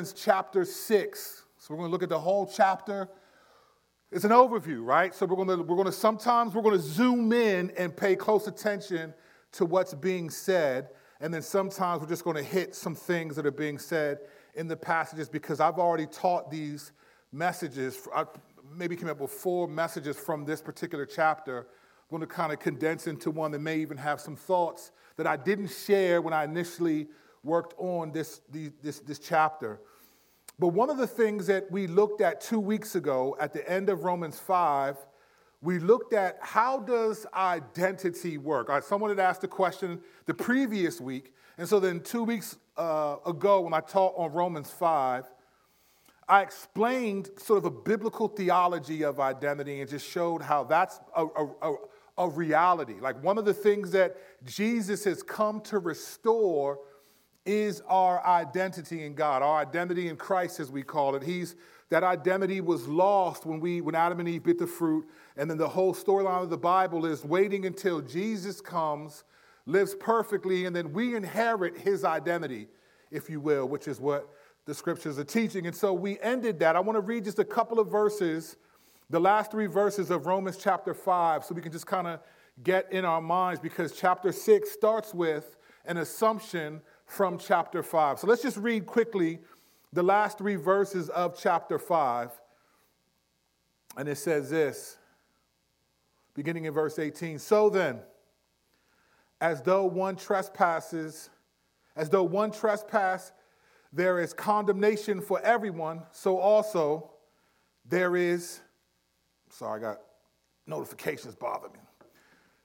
Romans chapter 6. So we're going to look at the whole chapter. It's an overview, right? So we're going to, we're going to sometimes we're going to zoom in and pay close attention to what's being said. And then sometimes we're just going to hit some things that are being said in the passages because I've already taught these messages. I maybe came up with four messages from this particular chapter. I'm going to kind of condense into one that may even have some thoughts that I didn't share when I initially worked on this, this, this chapter. But one of the things that we looked at two weeks ago at the end of Romans 5, we looked at how does identity work? Right, someone had asked a question the previous week, and so then two weeks uh, ago when I taught on Romans 5, I explained sort of a biblical theology of identity and just showed how that's a, a, a reality. Like one of the things that Jesus has come to restore is our identity in God, our identity in Christ, as we call it. He's that identity was lost when we when Adam and Eve bit the fruit, and then the whole storyline of the Bible is waiting until Jesus comes, lives perfectly, and then we inherit his identity, if you will, which is what the scriptures are teaching. And so we ended that. I want to read just a couple of verses, the last three verses of Romans chapter 5, so we can just kind of get in our minds because chapter 6 starts with an assumption from chapter 5. So let's just read quickly the last three verses of chapter 5. And it says this, beginning in verse 18 So then, as though one trespasses, as though one trespass, there is condemnation for everyone, so also there is, sorry, I got notifications bothering me.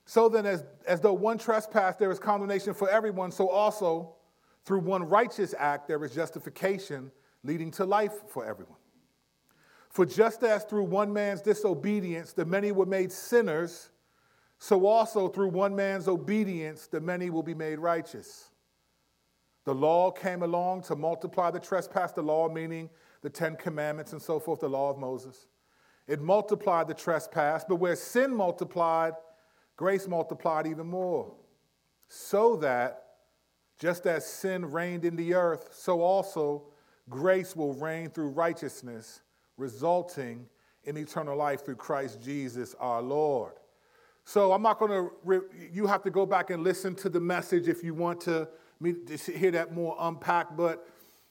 So then, as, as though one trespass, there is condemnation for everyone, so also through one righteous act, there is justification leading to life for everyone. For just as through one man's disobedience the many were made sinners, so also through one man's obedience the many will be made righteous. The law came along to multiply the trespass, the law meaning the Ten Commandments and so forth, the law of Moses. It multiplied the trespass, but where sin multiplied, grace multiplied even more, so that just as sin reigned in the earth, so also grace will reign through righteousness, resulting in eternal life through Christ Jesus our Lord. So I'm not going to, re- you have to go back and listen to the message if you want to, me to hear that more unpacked. But,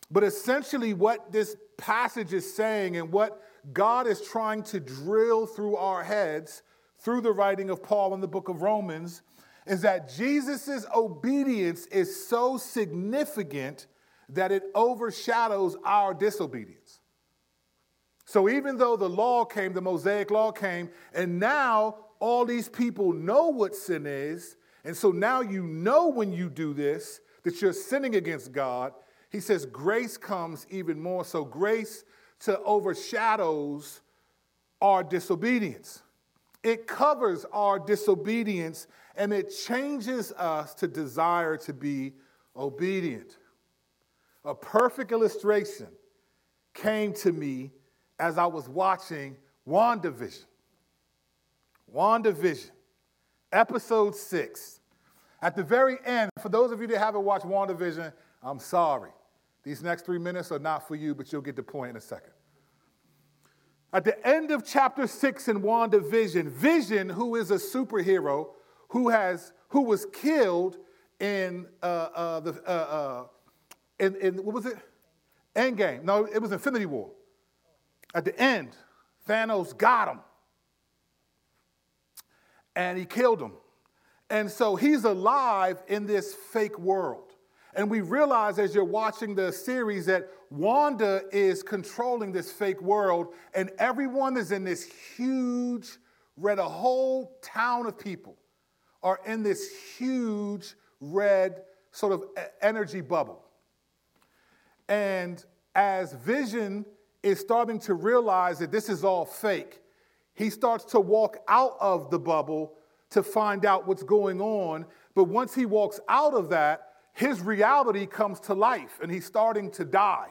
but essentially, what this passage is saying and what God is trying to drill through our heads through the writing of Paul in the book of Romans is that Jesus' obedience is so significant that it overshadows our disobedience. So even though the law came, the Mosaic law came, and now all these people know what sin is, and so now you know when you do this that you're sinning against God, he says grace comes even more. So grace to overshadows our disobedience. It covers our disobedience and it changes us to desire to be obedient. A perfect illustration came to me as I was watching WandaVision. WandaVision, episode six. At the very end, for those of you that haven't watched WandaVision, I'm sorry. These next three minutes are not for you, but you'll get the point in a second. At the end of chapter six in WandaVision, Vision, who is a superhero, who, has, who was killed in, uh, uh, the, uh, uh, in, in, what was it? Endgame. No, it was Infinity War. At the end, Thanos got him. And he killed him. And so he's alive in this fake world. And we realize as you're watching the series that Wanda is controlling this fake world, and everyone is in this huge, read a whole town of people are in this huge red sort of energy bubble. And as Vision is starting to realize that this is all fake, he starts to walk out of the bubble to find out what's going on. But once he walks out of that, his reality comes to life and he's starting to die.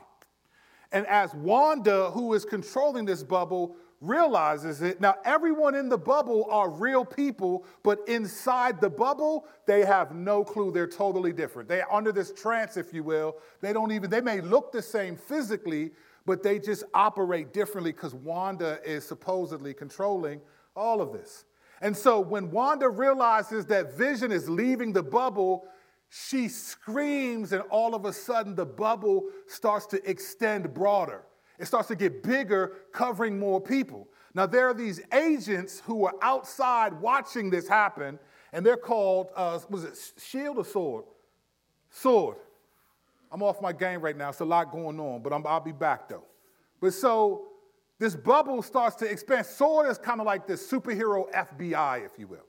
And as Wanda, who is controlling this bubble, realizes it. Now, everyone in the bubble are real people, but inside the bubble, they have no clue. They're totally different. They're under this trance, if you will. They don't even, they may look the same physically, but they just operate differently because Wanda is supposedly controlling all of this. And so when Wanda realizes that Vision is leaving the bubble, she screams, and all of a sudden the bubble starts to extend broader. It starts to get bigger, covering more people. Now, there are these agents who are outside watching this happen, and they're called, uh, was it shield or sword? Sword. I'm off my game right now. It's a lot going on, but i will be back though. But so this bubble starts to expand. Sword is kind of like this superhero FBI, if you will.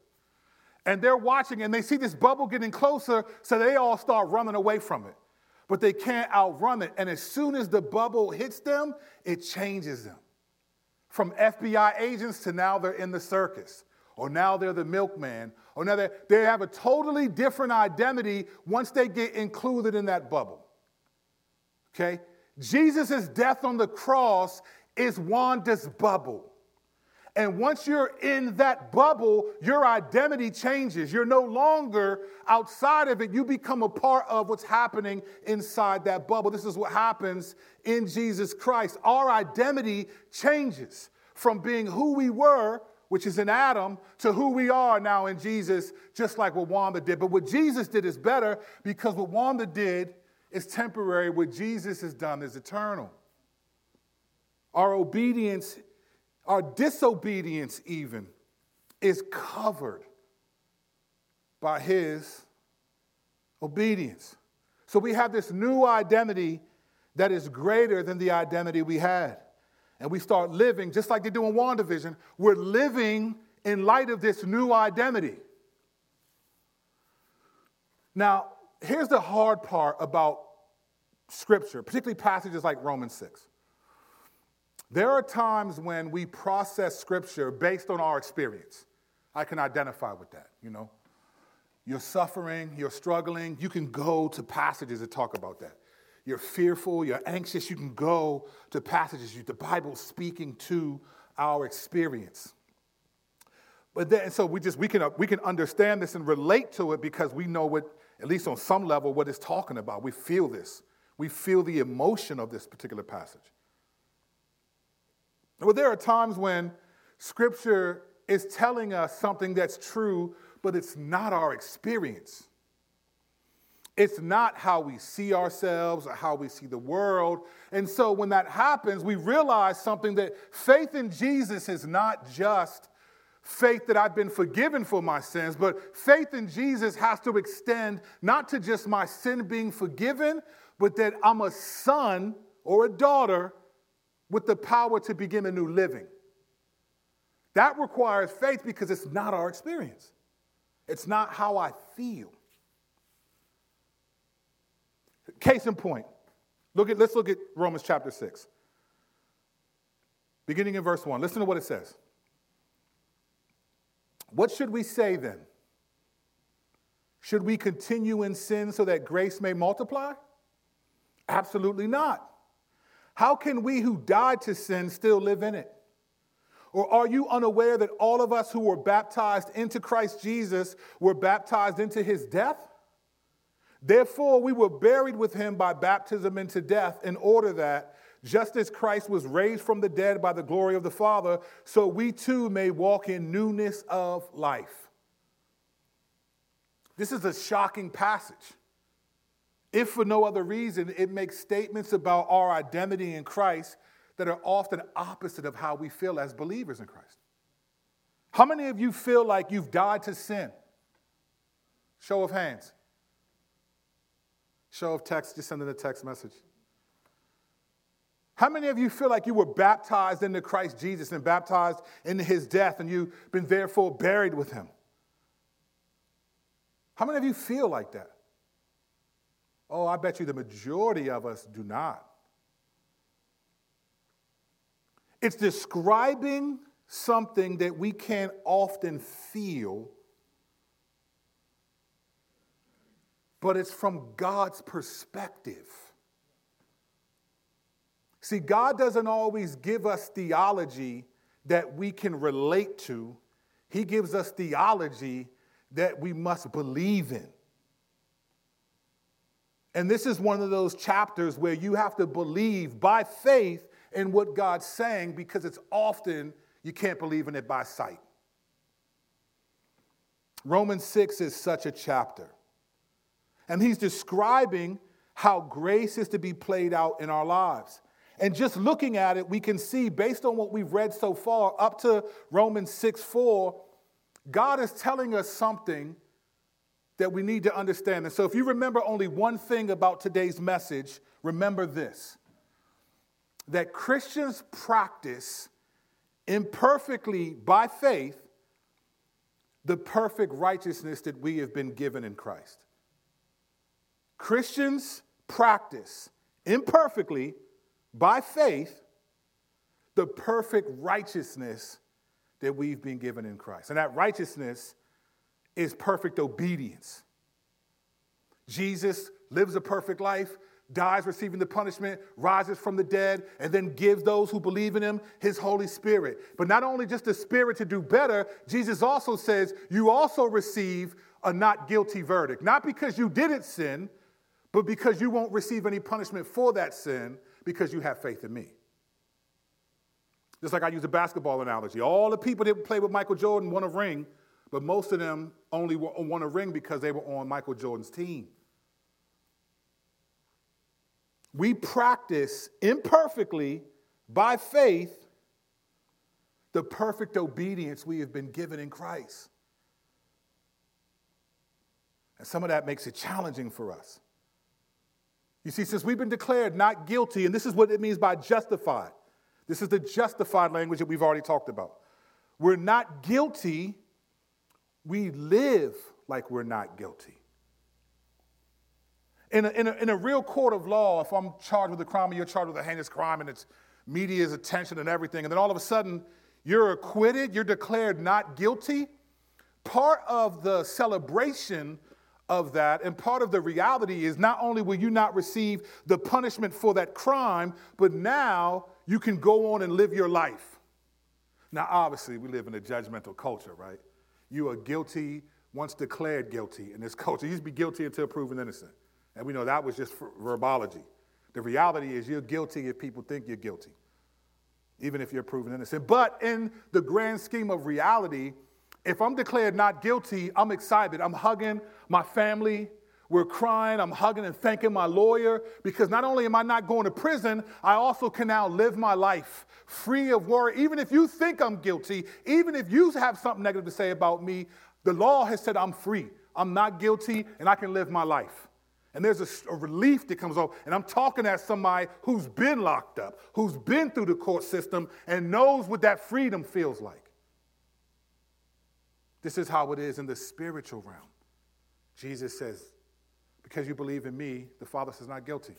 And they're watching and they see this bubble getting closer, so they all start running away from it. But they can't outrun it. And as soon as the bubble hits them, it changes them. From FBI agents to now they're in the circus, or now they're the milkman, or now they have a totally different identity once they get included in that bubble. Okay? Jesus' death on the cross is Wanda's bubble. And once you're in that bubble, your identity changes. You're no longer outside of it. You become a part of what's happening inside that bubble. This is what happens in Jesus Christ. Our identity changes from being who we were, which is in Adam, to who we are now in Jesus, just like what Wanda did. But what Jesus did is better because what Wanda did is temporary, what Jesus has done is eternal. Our obedience, our disobedience, even, is covered by his obedience. So we have this new identity that is greater than the identity we had. And we start living, just like they do in WandaVision, we're living in light of this new identity. Now, here's the hard part about Scripture, particularly passages like Romans 6. There are times when we process Scripture based on our experience. I can identify with that, you know. You're suffering, you're struggling, you can go to passages that talk about that. You're fearful, you're anxious, you can go to passages. The Bible's speaking to our experience. But then, so we just we can we can understand this and relate to it because we know what, at least on some level, what it's talking about. We feel this. We feel the emotion of this particular passage. Well, there are times when Scripture is telling us something that's true, but it's not our experience. It's not how we see ourselves or how we see the world. And so when that happens, we realize something that faith in Jesus is not just faith that I've been forgiven for my sins, but faith in Jesus has to extend not to just my sin being forgiven, but that I'm a son or a daughter with the power to begin a new living. That requires faith because it's not our experience, it's not how I feel. Case in point, look at, let's look at Romans chapter 6. Beginning in verse 1. Listen to what it says. What should we say then? Should we continue in sin so that grace may multiply? Absolutely not. How can we who died to sin still live in it? Or are you unaware that all of us who were baptized into Christ Jesus were baptized into his death? Therefore, we were buried with him by baptism into death, in order that, just as Christ was raised from the dead by the glory of the Father, so we too may walk in newness of life. This is a shocking passage. If for no other reason, it makes statements about our identity in Christ that are often opposite of how we feel as believers in Christ. How many of you feel like you've died to sin? Show of hands. Show of text, just sending a text message. How many of you feel like you were baptized into Christ Jesus and baptized into his death and you've been therefore buried with him? How many of you feel like that? Oh, I bet you the majority of us do not. It's describing something that we can't often feel, but it's from God's perspective. See, God doesn't always give us theology that we can relate to, he gives us theology that we must believe in. And this is one of those chapters where you have to believe by faith in what God's saying because it's often you can't believe in it by sight. Romans 6 is such a chapter. And he's describing how grace is to be played out in our lives. And just looking at it, we can see, based on what we've read so far, up to Romans 6 4, God is telling us something that we need to understand. And so, if you remember only one thing about today's message, remember this that Christians practice imperfectly by faith the perfect righteousness that we have been given in Christ. Christians practice imperfectly by faith the perfect righteousness that we've been given in Christ. And that righteousness is perfect obedience. Jesus lives a perfect life, dies receiving the punishment, rises from the dead, and then gives those who believe in him his Holy Spirit. But not only just the Spirit to do better, Jesus also says you also receive a not guilty verdict. Not because you didn't sin, but because you won't receive any punishment for that sin because you have faith in me. Just like I use a basketball analogy. All the people that play with Michael Jordan won a ring, but most of them only won a ring because they were on Michael Jordan's team. We practice imperfectly by faith the perfect obedience we have been given in Christ. And some of that makes it challenging for us. You see, since we've been declared not guilty, and this is what it means by justified, this is the justified language that we've already talked about. We're not guilty, we live like we're not guilty. In a, in, a, in a real court of law, if I'm charged with a crime and you're charged with a heinous crime and it's media's attention and everything, and then all of a sudden you're acquitted, you're declared not guilty, part of the celebration of that. And part of the reality is not only will you not receive the punishment for that crime, but now you can go on and live your life. Now, obviously, we live in a judgmental culture, right? You are guilty once declared guilty in this culture. You used to be guilty until proven innocent. And we know that was just verbology. The reality is you're guilty if people think you're guilty, even if you're proven innocent. But in the grand scheme of reality, if I'm declared not guilty, I'm excited. I'm hugging my family. We're crying. I'm hugging and thanking my lawyer because not only am I not going to prison, I also can now live my life free of worry. Even if you think I'm guilty, even if you have something negative to say about me, the law has said I'm free. I'm not guilty and I can live my life. And there's a, a, relief that comes over. And I'm talking at somebody who's been locked up, who's been through the court system, and knows what that freedom feels like. This is how it is in the spiritual realm. Jesus says, Because you believe in me, the Father says, not guilty.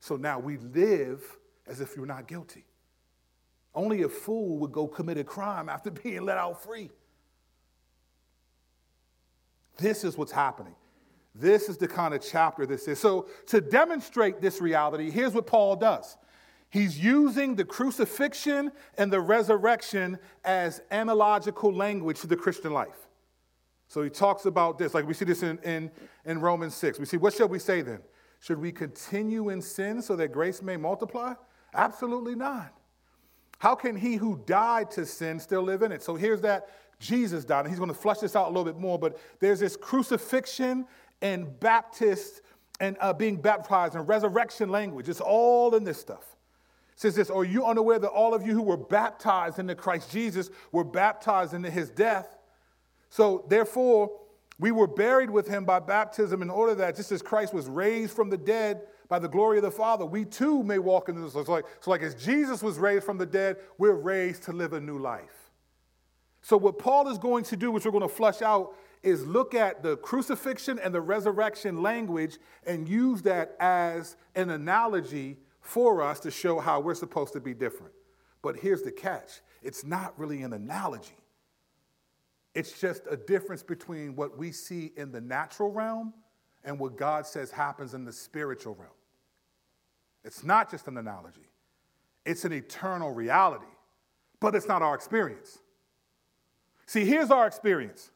So now we live as if you're not guilty. Only a fool would go commit a crime after being let out free. This is what's happening. This is the kind of chapter this is. So, to demonstrate this reality, here's what Paul does He's using the crucifixion and the resurrection as analogical language to the Christian life. So he talks about this, like we see this in, in, in Romans 6. We see, what shall we say then? Should we continue in sin so that grace may multiply? Absolutely not. How can he who died to sin still live in it? So here's that Jesus died, and he's going to flush this out a little bit more, but there's this crucifixion and Baptist and uh, being baptized and resurrection language. It's all in this stuff says this, Are you unaware that all of you who were baptized into Christ Jesus were baptized into his death? So, therefore, we were buried with him by baptism in order that just as Christ was raised from the dead by the glory of the Father, we too may walk in this. So, like, so like as Jesus was raised from the dead, we're raised to live a new life. So, what Paul is going to do, which we're going to flush out, is look at the crucifixion and the resurrection language and use that as an analogy for us to show how we're supposed to be different. But here's the catch it's not really an analogy, it's just a difference between what we see in the natural realm and what God says happens in the spiritual realm. It's not just an analogy, it's an eternal reality. but it's not our experience. See, here's our experience.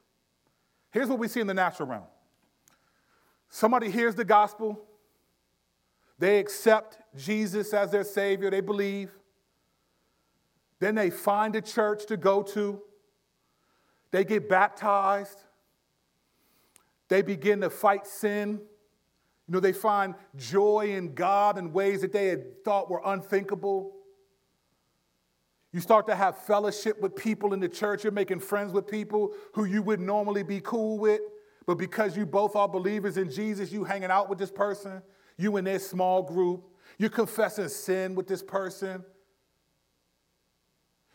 Here's what we see in the natural realm somebody hears the gospel, they accept Jesus as their Savior, they believe. Then they find a church to go to, they get baptized, they begin to fight sin. You know, they find joy in God in ways that they had thought were unthinkable. You start to have fellowship with people in the church. You're making friends with people who you would normally be cool with. But because you both are believers in Jesus, you hanging out with this person, you in their small group, you're confessing sin with this person.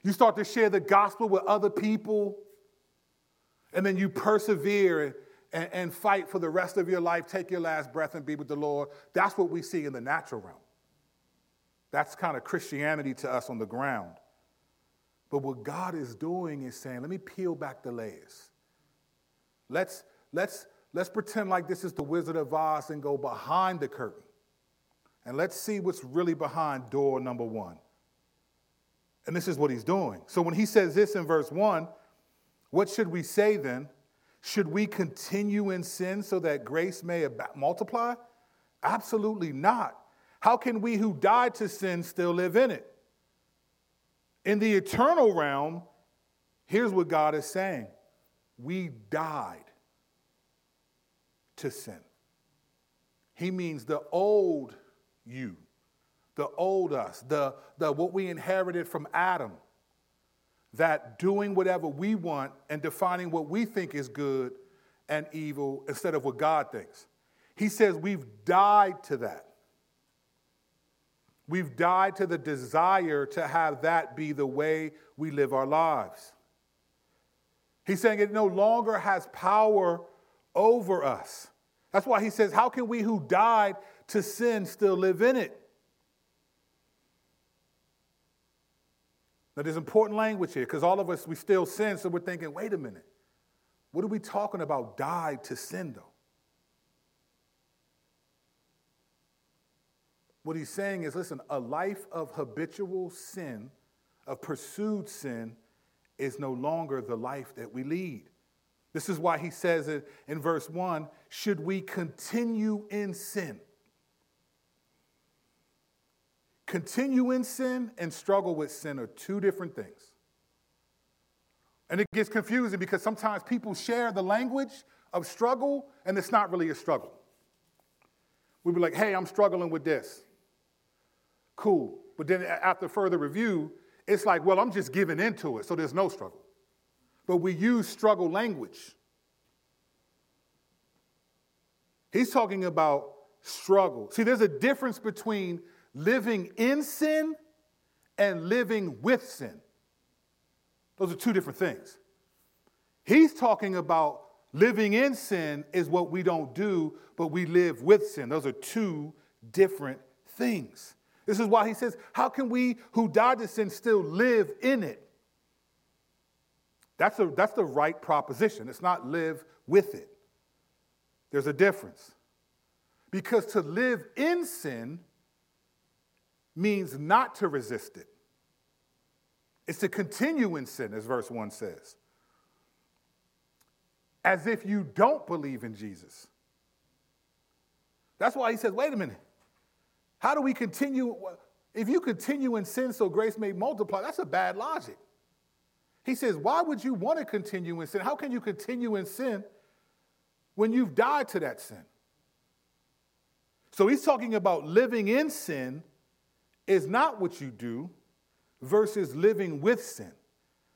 You start to share the gospel with other people, and then you persevere and, and fight for the rest of your life, take your last breath, and be with the Lord. That's what we see in the natural realm. That's kind of Christianity to us on the ground. But what God is doing is saying, let me peel back the layers. Let's, let's, let's pretend like this is the Wizard of Oz and go behind the curtain. And let's see what's really behind door number one. And this is what he's doing. So when he says this in verse one, what should we say then? Should we continue in sin so that grace may multiply? Absolutely not. How can we who died to sin still live in it? In the eternal realm, here's what God is saying we died to sin. He means the old you, the old us, the, the what we inherited from Adam that doing whatever we want and defining what we think is good and evil instead of what God thinks. He says we've died to that. We've died to the desire to have that be the way we live our lives. He's saying it no longer has power over us. That's why he says, How can we who died to sin still live in it? Now, there's important language here because all of us, we still sin, so we're thinking, wait a minute, what are we talking about? Died to sin, though. What he's saying is listen, a life of habitual sin, of pursued sin, is no longer the life that we lead. This is why he says it in verse 1 should we continue in sin? Continue in sin and struggle with sin are two different things. And it gets confusing because sometimes people share the language of struggle and it's not really a struggle. We'd be like, hey, I'm struggling with this. Cool. But then after further review, it's like, well, I'm just giving into it, so there's no struggle. But we use struggle language. He's talking about struggle. See, there's a difference between living in sin and living with sin. Those are two different things. He's talking about living in sin is what we don't do, but we live with sin. Those are two different things. This is why he says, How can we who died to sin still live in it? That's, a, that's the right proposition. It's not live with it. There's a difference. Because to live in sin means not to resist it. It's to continue in sin, as verse 1 says, as if you don't believe in Jesus. That's why he says, wait a minute. How do we continue? If you continue in sin so grace may multiply, that's a bad logic. He says, why would you want to continue in sin? How can you continue in sin when you've died to that sin? So he's talking about living in sin is not what you do versus living with sin.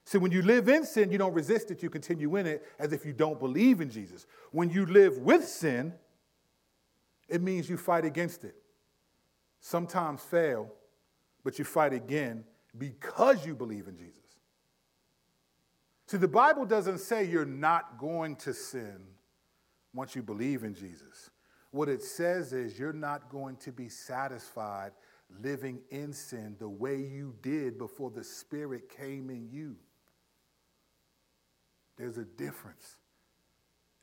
See, when you live in sin, you don't resist it, you continue in it as if you don't believe in Jesus. When you live with sin, it means you fight against it. Sometimes fail, but you fight again because you believe in Jesus. See, the Bible doesn't say you're not going to sin once you believe in Jesus. What it says is you're not going to be satisfied living in sin the way you did before the Spirit came in you. There's a difference.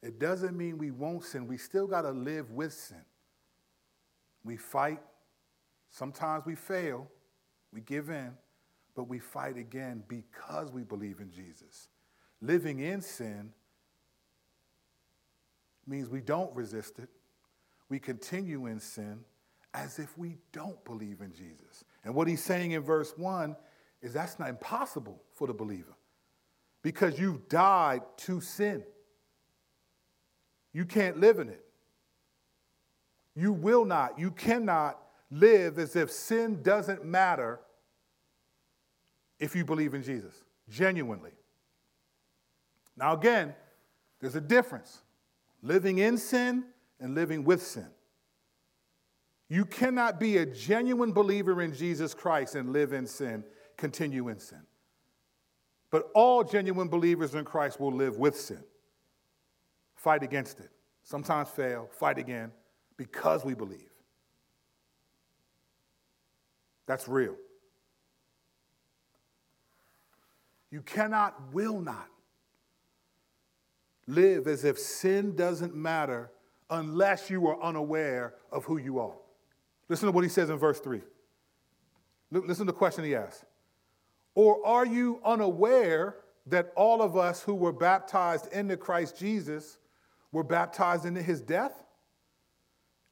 It doesn't mean we won't sin. We still got to live with sin. We fight. Sometimes we fail. We give in. but we fight again because we believe in Jesus. Living in sin means we don't resist it, we continue in sin as if we don't believe in Jesus. And what he's saying in verse 1 is that's not impossible for the believer because you've died to sin. You can't live in it. You will not, you cannot live as if sin doesn't matter if you believe in Jesus, genuinely. Now, again, there's a difference living in sin and living with sin. You cannot be a genuine believer in Jesus Christ and live in sin, continue in sin. But all genuine believers in Christ will live with sin. Fight against it. Sometimes fail, fight again because we believe. That's real. You cannot, will not live as if sin doesn't matter unless you are unaware of who you are. Listen to what he says in verse 3. Listen to the question he asks. Or are you unaware that all of us who were baptized into Christ Jesus were baptized into his death?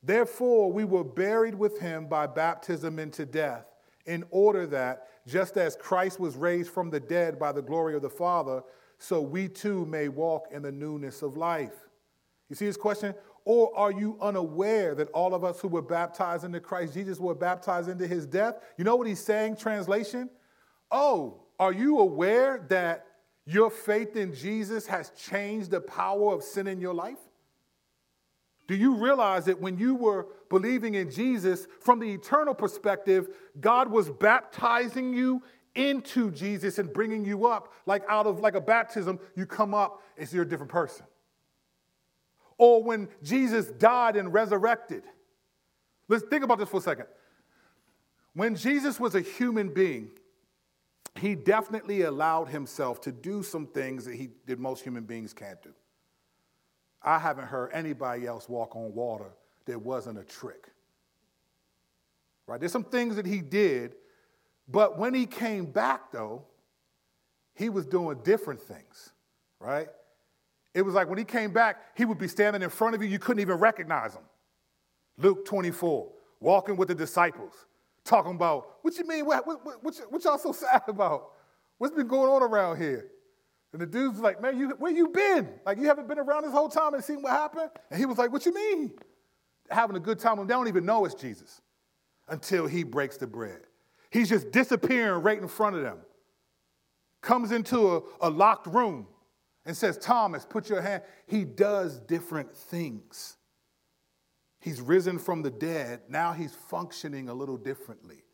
Therefore, we were buried with him by baptism into death, in order that, just as Christ was raised from the dead by the glory of the Father, so we too may walk in the newness of life. You see his question? Or are you unaware that all of us who were baptized into Christ Jesus were baptized into his death? You know what he's saying, translation? Oh, are you aware that your faith in Jesus has changed the power of sin in your life? Do you realize that when you were believing in Jesus, from the eternal perspective, God was baptizing you into Jesus and bringing you up, like out of like a baptism, you come up as you're a different person. Or when Jesus died and resurrected. Let's think about this for a second. When Jesus was a human being, he definitely allowed himself to do some things that he that most human beings can't do. I haven't heard anybody else walk on water that wasn't a trick. Right? There's some things that he did, but when he came back though, he was doing different things, right? It was like when he came back, he would be standing in front of you, you couldn't even recognize him. Luke 24, walking with the disciples, talking about, what you mean, what, what, what, what y'all so sad about? What's been going on around here? And the dude's like, man, you, where you been? Like, you haven't been around this whole time and seen what happened? And he was like, what you mean? Having a good time. They don't even know it's Jesus until he breaks the bread. He's just disappearing right in front of them. Comes into a, a locked room and says, Thomas, put your hand. He does different things. He's risen from the dead. Now he's functioning a little differently.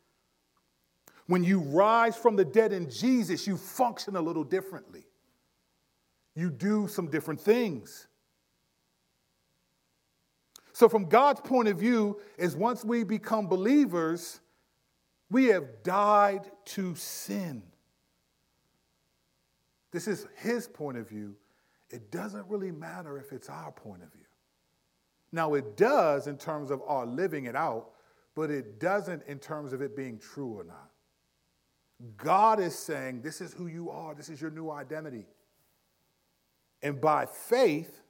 When you rise from the dead in Jesus, you function a little differently you do some different things. So, from God's point of view, is once we become believers, we have died to sin. This is his point of view. It doesn't really matter if it's our point of view. Now, it does in terms of our living it out, but it doesn't in terms of it being true or not. God is saying, This is who you are, this is your new identity. And by faith,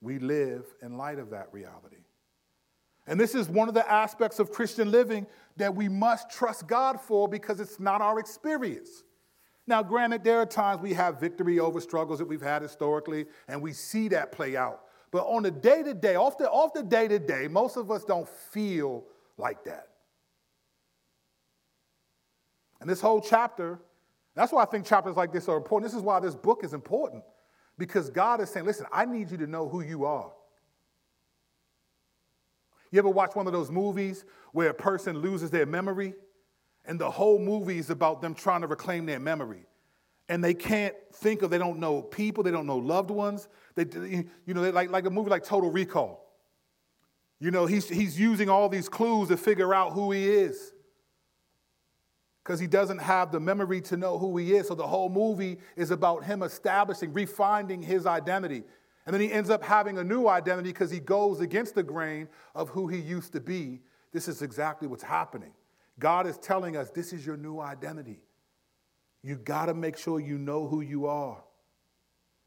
we live in light of that reality. And this is one of the aspects of Christian living that we must trust God for because it's not our experience. Now, granted, there are times we have victory over struggles that we've had historically, and we see that play out. But on the day to day, off the off the day to day, most of us don't feel like that. And this whole chapter, that's why I think chapters like this are important. This is why this book is important. Because God is saying, listen, I need you to know who you are. You ever watch one of those movies where a person loses their memory and the whole movie is about them trying to reclaim their memory? And they can't think of, they don't know people, they don't know loved ones. They, you know, like, like a movie like Total Recall. You know, he's, he's using all these clues to figure out who he is because he doesn't have the memory to know who he is. So the whole movie is about him establishing, refining his identity. And then he ends up having a new identity because he goes against the grain of who he used to be. This is exactly what's happening. God is telling us this is your new identity. You got to make sure you know who you are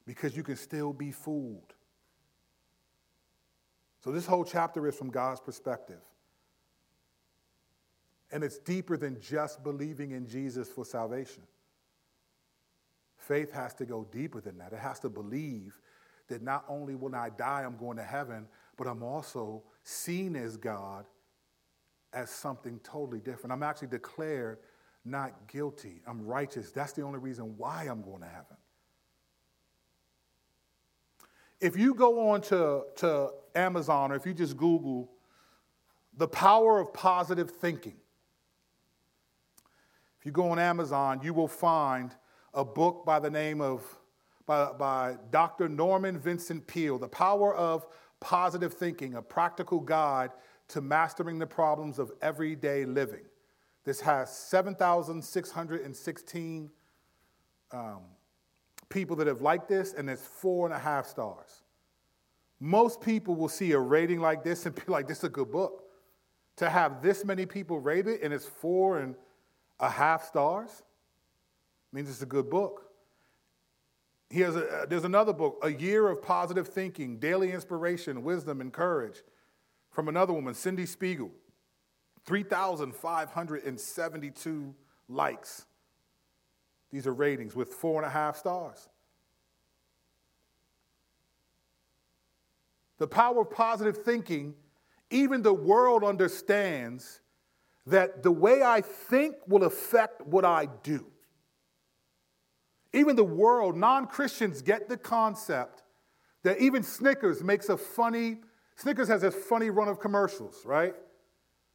because you can still be fooled. So, this whole chapter is from God's perspective. And it's deeper than just believing in Jesus for salvation. Faith has to go deeper than that. It has to believe that not only when I die, I'm going to heaven, but I'm also seen as God as something totally different. I'm actually declared not guilty. I'm righteous. That's the only reason why I'm going to heaven. If you go on to, to Amazon or if you just Google the power of positive thinking, if you go on Amazon, you will find a book by the name of by, by Dr. Norman Vincent Peale, The Power of Positive Thinking, a practical guide to mastering the problems of everyday living. This has 7,616 um, people that have liked this, and it's four and a half stars. Most people will see a rating like this and be like, this is a good book. To have this many people rate it and it's four and a half stars means it's a good book. He has a, there's another book, A Year of Positive Thinking, Daily Inspiration, Wisdom, and Courage, from another woman, Cyndie Spiegel. 3,572 likes. These are ratings with four and a half stars. The power of positive thinking, even the world understands that the way I think will affect what I do. Even the world, non Christians get the concept that even Snickers makes a funny, Snickers has this funny run of commercials, right?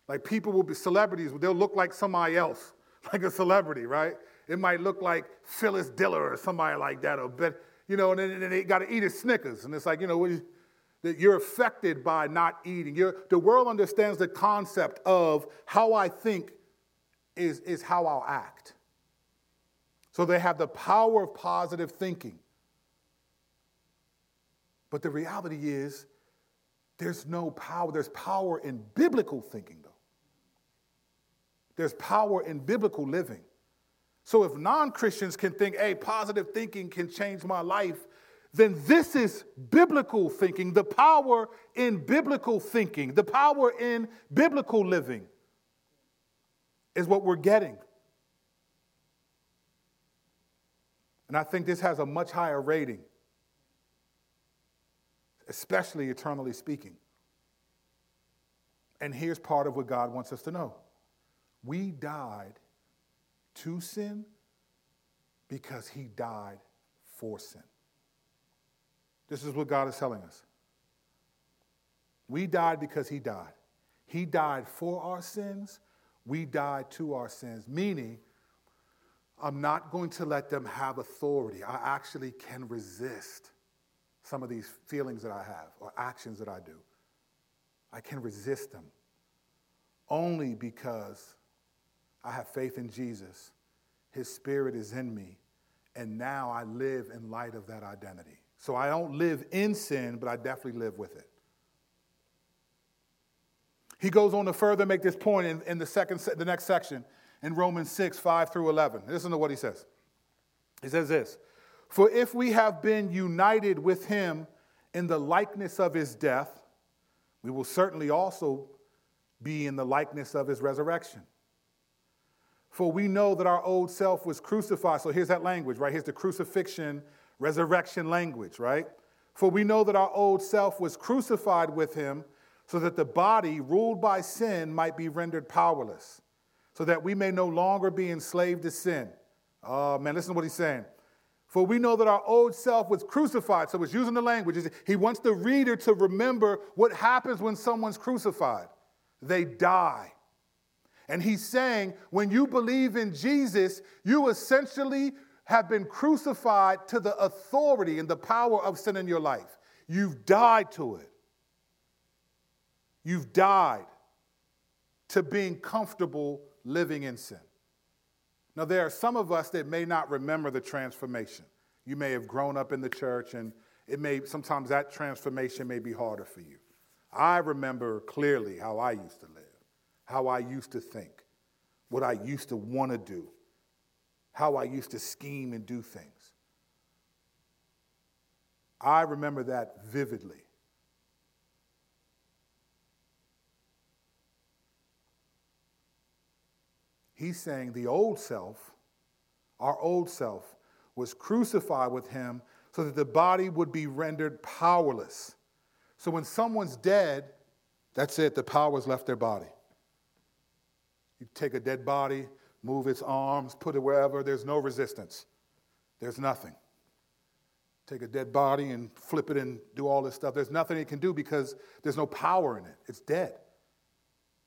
Like people will be celebrities, they'll look like somebody else, like a celebrity, right? It might look like Phyllis Diller or somebody like that, or but you know, and then, they got to eat a Snickers, and it's like you know, that you're affected by not eating. You're, the world understands the concept of how I think is, is how I'll act. So they have the power of positive thinking. But the reality is, there's no power. There's power in biblical thinking, though. There's power in biblical living. So if non Christians can think, hey, positive thinking can change my life, then this is biblical thinking, the power in biblical thinking, the power in biblical living is what we're getting. And I think this has a much higher rating, especially eternally speaking. And here's part of what God wants us to know we died to sin because he died for sin. This is what God is telling us. We died because he died. He died for our sins, we died to our sins, meaning I'm not going to let them have authority. I actually can resist some of these feelings that I have or actions that I do. I can resist them only because I have faith in Jesus. His spirit is in me, and now I live in light of that identity. So I don't live in sin, but I definitely live with it. He goes on to further make this point in, in the, second, the next section in Romans 6, 5 through 11. Listen to what he says. He says this For if we have been united with him in the likeness of his death, we will certainly also be in the likeness of his resurrection. For we know that our old self was crucified. So here's that language, right? Here's the crucifixion, resurrection language, right? For we know that our old self was crucified with him so that the body ruled by sin might be rendered powerless so that we may no longer be enslaved to sin. Oh, man, listen to what he's saying. For we know that our old self was crucified. So it's using the language. He wants the reader to remember what happens when someone's crucified. They die. And he's saying, when you believe in Jesus, you essentially have been crucified to the authority and the power of sin in your life. You've died to it. You've died to being comfortable living in sin. Now, there are some of us that may not remember the transformation. You may have grown up in the church, and it may sometimes that transformation may be harder for you. I remember clearly how I used to live, how I used to think. what I used to want to do, how I used to scheme and do things. I remember that vividly. He's saying the old self, our old self, was crucified with him so that the body would be rendered powerless. So when someone's dead, that's it, the power's left their body. You take a dead body, move its arms, put it wherever, there's no resistance. There's nothing. Take a dead body and flip it and do all this stuff. There's nothing it can do because there's no power in it. It's dead.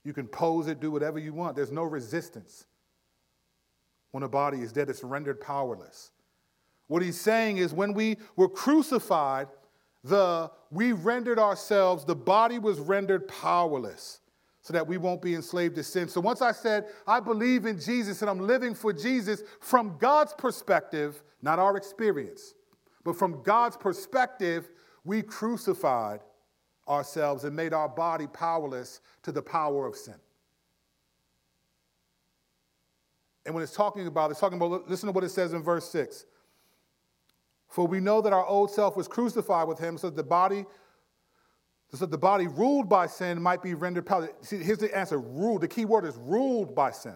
You can pose it, do whatever you want. There's no resistance. When a body is dead, it's rendered powerless. What he's saying is when we were crucified, the we rendered ourselves, the body was rendered powerless so that we won't be enslaved to sin. So once I said, I believe in Jesus and I'm living for Jesus from God's perspective, not our experience, but from God's perspective, we crucified ourselves and made our body powerless to the power of sin. And when it's talking about, it's talking about, listen to what it says in verse 6. For we know that our old self was crucified with him so that the body, so that the body ruled by sin might be rendered powerless. See, here's the answer ruled. The key word is ruled by sin.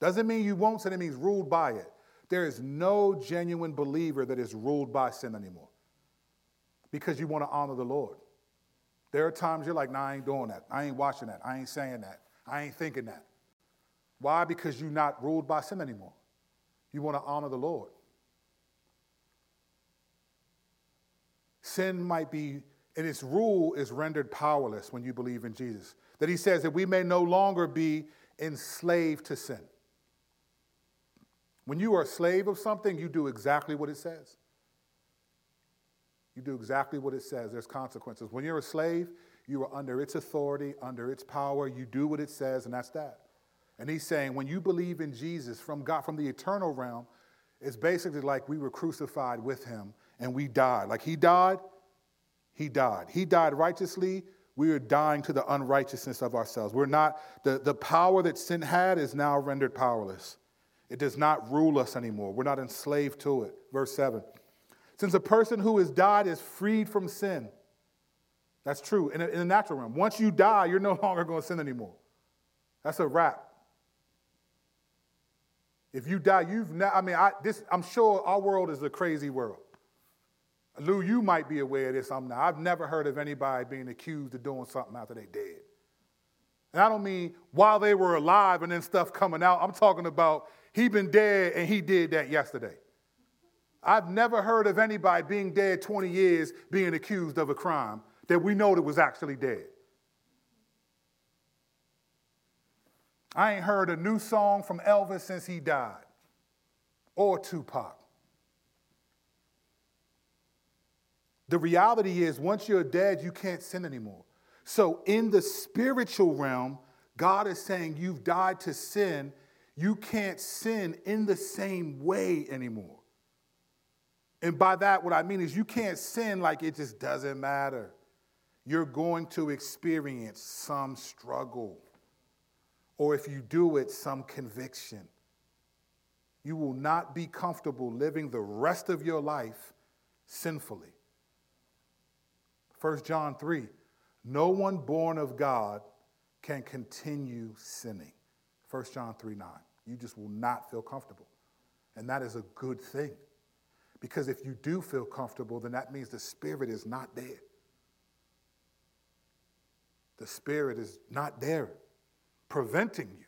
Doesn't mean you won't sin, it means ruled by it. There is no genuine believer that is ruled by sin anymore because you want to honor the Lord. There are times you're like, nah, I ain't doing that. I ain't watching that. I ain't saying that. I ain't thinking that. Why? Because you're not ruled by sin anymore. You want to honor the Lord. Sin might be, and its rule is rendered powerless when you believe in Jesus. That he says that we may no longer be enslaved to sin. When you are a slave of something, you do exactly what it says. You do exactly what it says. There's consequences. When you're a slave, you are under its authority, under its power. You do what it says, and that's that. And he's saying when you believe in Jesus from God, from the eternal realm, it's basically like we were crucified with him and we died. Like he died, he died. He died righteously. We are dying to the unrighteousness of ourselves. We're not, the, the power that sin had is now rendered powerless. It does not rule us anymore. We're not enslaved to it. Verse 7. Since a person who has died is freed from sin. That's true in, the natural realm. Once you die, you're no longer going to sin anymore. That's a wrap. If you die, you've ne- I mean, I, this, I'm sure our world is a crazy world. Lou, you might be aware of this. I'm not. I've never heard of anybody being accused of doing something after they dead. And I don't mean while they were alive and then stuff coming out. I'm talking about he been dead and he did that yesterday. I've never heard of anybody being dead 20 years being accused of a crime that we know that was actually dead. I ain't heard a new song from Elvis since he died or Tupac. The reality is, once you're dead, you can't sin anymore. So, in the spiritual realm, God is saying you've died to sin. You can't sin in the same way anymore. And by that, what I mean is you can't sin like it just doesn't matter. You're going to experience some struggle or if you do it, some conviction. You will not be comfortable living the rest of your life sinfully. 1 John 3 No one born of God can continue sinning. 1 John 3 9. You just will not feel comfortable. And that is a good thing. Because if you do feel comfortable, then that means the Spirit is not there. The Spirit is not there preventing you.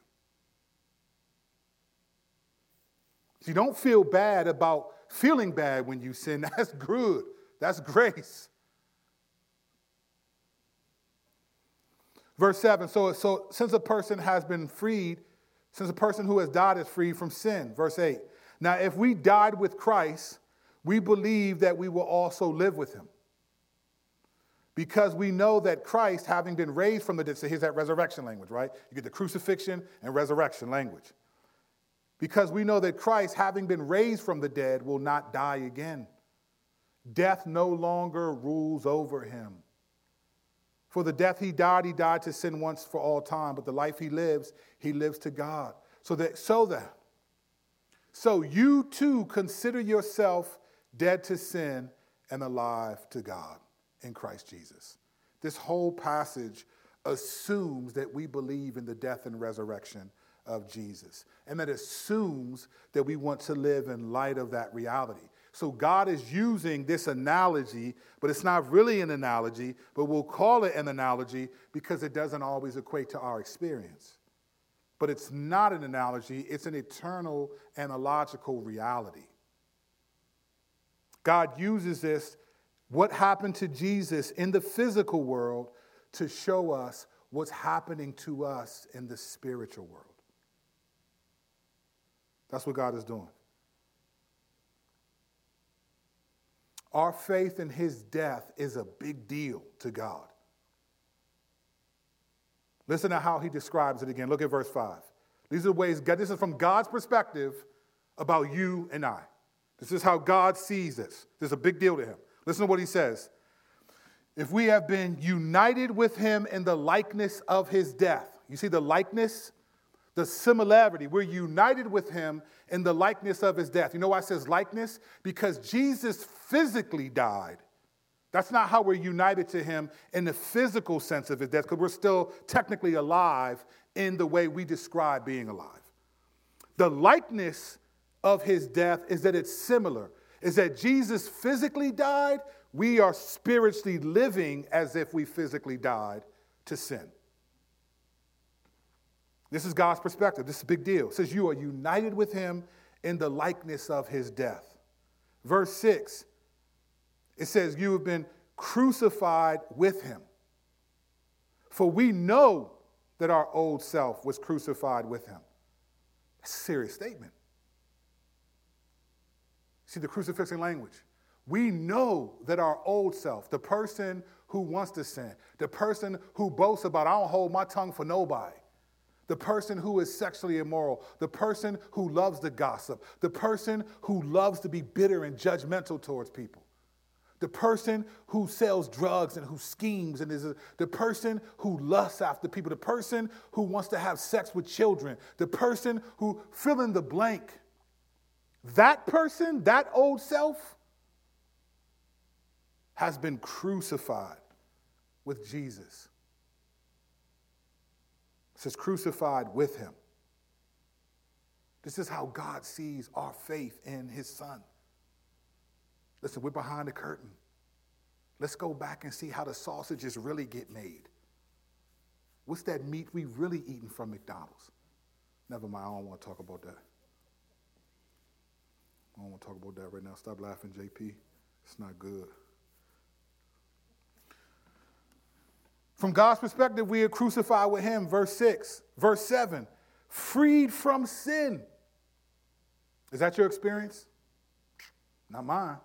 So you don't feel bad about feeling bad when you sin. That's good. That's grace. Verse 7 so, so since a person has been freed, since a person who has died is freed from sin. Verse 8 Now, if we died with Christ, we believe that we will also live with him because we know that Christ, having been raised from the dead, so here's that resurrection language, right? You get the crucifixion and resurrection language. Because we know that Christ, having been raised from the dead, will not die again. Death no longer rules over him. For the death he died, he died to sin once for all time, but the life he lives, he lives to God. So that, so that, so you too consider yourself dead to sin and alive to God in Christ Jesus. This whole passage assumes that we believe in the death and resurrection of Jesus, and that assumes that we want to live in light of that reality. So God is using this analogy, but it's not really an analogy, but we'll call it an analogy because it doesn't always equate to our experience. But it's not an analogy, it's an eternal analogical reality. God uses this, what happened to Jesus in the physical world, to show us what's happening to us in the spiritual world. That's what God is doing. Our faith in his death is a big deal to God. Listen to how he describes it again. Look at verse 5. These are ways, this is from God's perspective about you and I. This is how God sees this. This is a big deal to him. Listen to what he says. If we have been united with him in the likeness of his death, you see the likeness, the similarity. We're united with him in the likeness of his death. You know why it says likeness? Because Jesus physically died. That's not how we're united to him in the physical sense of his death, because we're still technically alive in the way we describe being alive. The likeness of his death is that it's similar, is that Jesus physically died, we are spiritually living as if we physically died to sin. This is God's perspective. This is a big deal. It says you are united with him in the likeness of his death. Verse 6, it says you have been crucified with him. For we know that our old self was crucified with him. That's a serious statement. See the crucifixion language. We know that our old self, the person who wants to sin, the person who boasts about, I don't hold my tongue for nobody, the person who is sexually immoral, the person who loves to gossip, the person who loves to be bitter and judgmental towards people, the person who sells drugs and who schemes and is a, the person who lusts after people, the person who wants to have sex with children, the person who fill in the blank. That person, that old self, has been crucified with Jesus says crucified with him. This is how God sees our faith in his son. Listen, we're behind the curtain. Let's go back and see how the sausages really get made. What's that meat we really eating from McDonald's? Never mind, I don't want to talk about that. I don't want to talk about that right now. Stop laughing, JP. It's not good. From God's perspective, we are crucified with him. Verse 6, verse 7, freed from sin. Is that your experience? Not mine.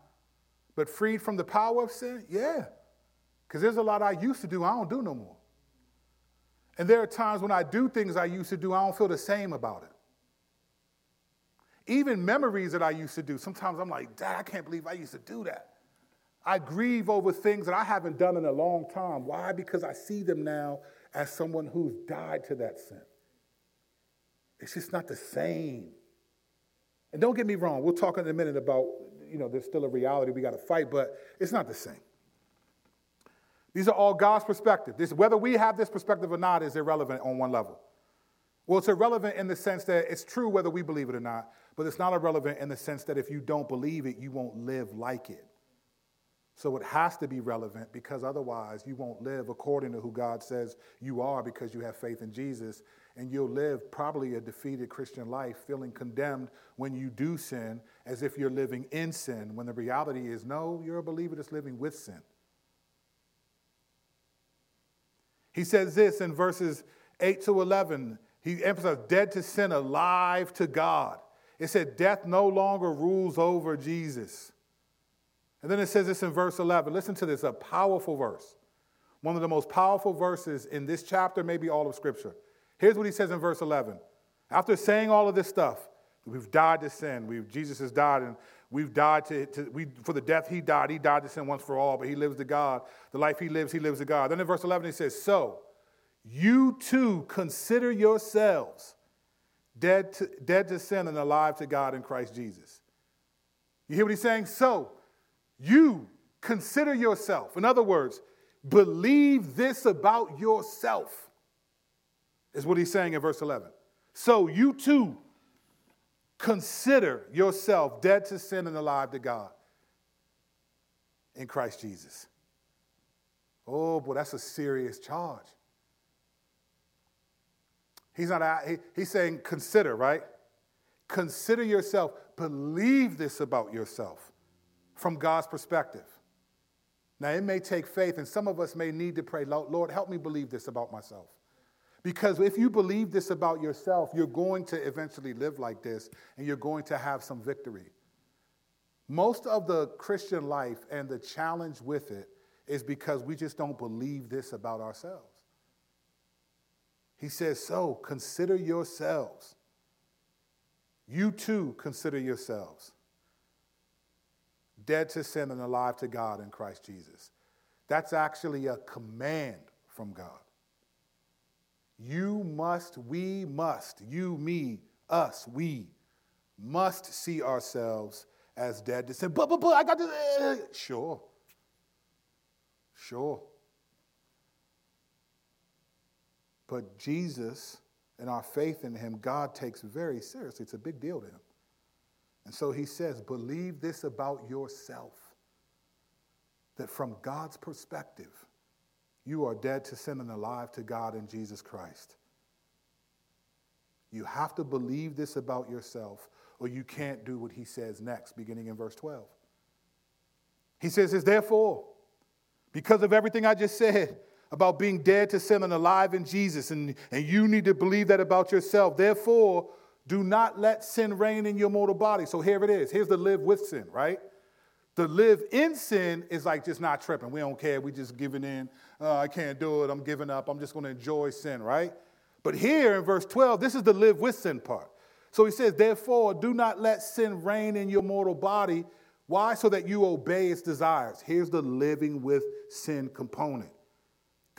But freed from the power of sin? Yeah. Because there's a lot I used to do, I don't do no more. And there are times when I do things I used to do, I don't feel the same about it. Even memories that I used to do, sometimes I'm like, Dad, I can't believe I used to do that. I grieve over things that I haven't done in a long time. Why? Because I see them now as someone who's died to that sin. It's just not the same. And don't get me wrong, we'll talk in a minute about, you know, there's still a reality we got to fight, but it's not the same. These are all God's perspective. This, whether we have this perspective or not is irrelevant on one level. Well, it's irrelevant in the sense that it's true whether we believe it or not, but it's not irrelevant in the sense that if you don't believe it, you won't live like it. So it has to be relevant because otherwise you won't live according to who God says you are because you have faith in Jesus. And you'll live probably a defeated Christian life, feeling condemned when you do sin, as if you're living in sin, when the reality is no, you're a believer that's living with sin. He says this in verses 8 to 11. He emphasizes dead to sin, alive to God. It said death no longer rules over Jesus. And then it says this in verse 11. Listen to this, a powerful verse. One of the most powerful verses in this chapter, maybe all of Scripture. Here's what he says in verse 11. After saying all of this stuff, we've died to sin. We've, Jesus has died, and we've died to, to we, for the death he died. He died to sin once for all, but he lives to God. The life he lives, he lives to God. Then in verse 11, he says, So, you too consider yourselves dead to, dead to sin and alive to God in Christ Jesus. You hear what he's saying? So, you consider yourself. In other words, believe this about yourself, is what he's saying in verse 11. So, you too consider yourself dead to sin and alive to God in Christ Jesus. Oh, boy, that's a serious charge. He's not, he, he's saying consider, right? Consider yourself. Believe this about yourself from God's perspective. Now, it may take faith, and some of us may need to pray, Lord, help me believe this about myself. Because if you believe this about yourself, you're going to eventually live like this, and you're going to have some victory. Most of the Christian life and the challenge with it is because we just don't believe this about ourselves. He says, So consider yourselves. You too consider yourselves dead to sin and alive to God in Christ Jesus. That's actually a command from God. You must, we must, you, me, us, we must see ourselves as dead to sin. But, but, but, I got to, uh, sure. Sure. But Jesus and our faith in him, God takes very seriously. It's a big deal to him. And so he says, believe this about yourself that from God's perspective, you are dead to sin and alive to God in Jesus Christ. You have to believe this about yourself, or you can't do what he says next, beginning in verse 12. He says, is therefore, because of everything I just said about being dead to sin and alive in Jesus, and, and you need to believe that about yourself. Therefore, do not let sin reign in your mortal body. So here it is. Here's the live with sin, right? The live in sin is like just not tripping. We don't care. We just giving in. Uh, I can't do it. I'm giving up. I'm just going to enjoy sin, right? But here in verse 12, this is the live with sin part. So he says, Therefore, do not let sin reign in your mortal body. Why? So that you obey its desires. Here's the living with sin component.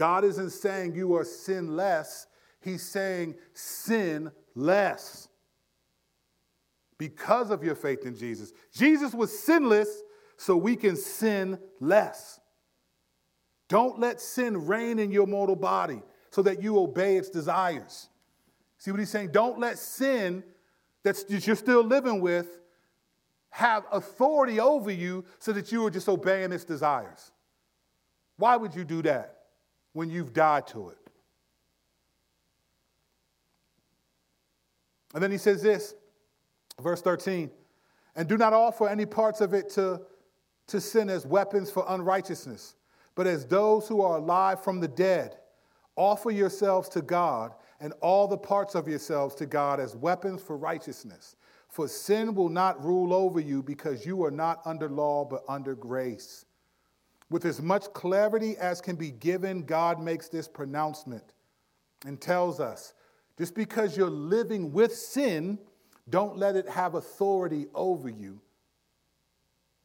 God isn't saying you are sinless, He's saying sin less because of your faith in Jesus. Jesus was sinless, so we can sin less. Don't let sin reign in your mortal body so that you obey its desires. See what he's saying? Don't let sin that you're still living with have authority over you so that you are just obeying its desires. Why would you do that when you've died to it? And then he says this, verse 13, and do not offer any parts of it to, to sin as weapons for unrighteousness, but as those who are alive from the dead. Offer yourselves to God and all the parts of yourselves to God as weapons for righteousness. For sin will not rule over you because you are not under law but under grace. With as much clarity as can be given, God makes this pronouncement and tells us just because you're living with sin, don't let it have authority over you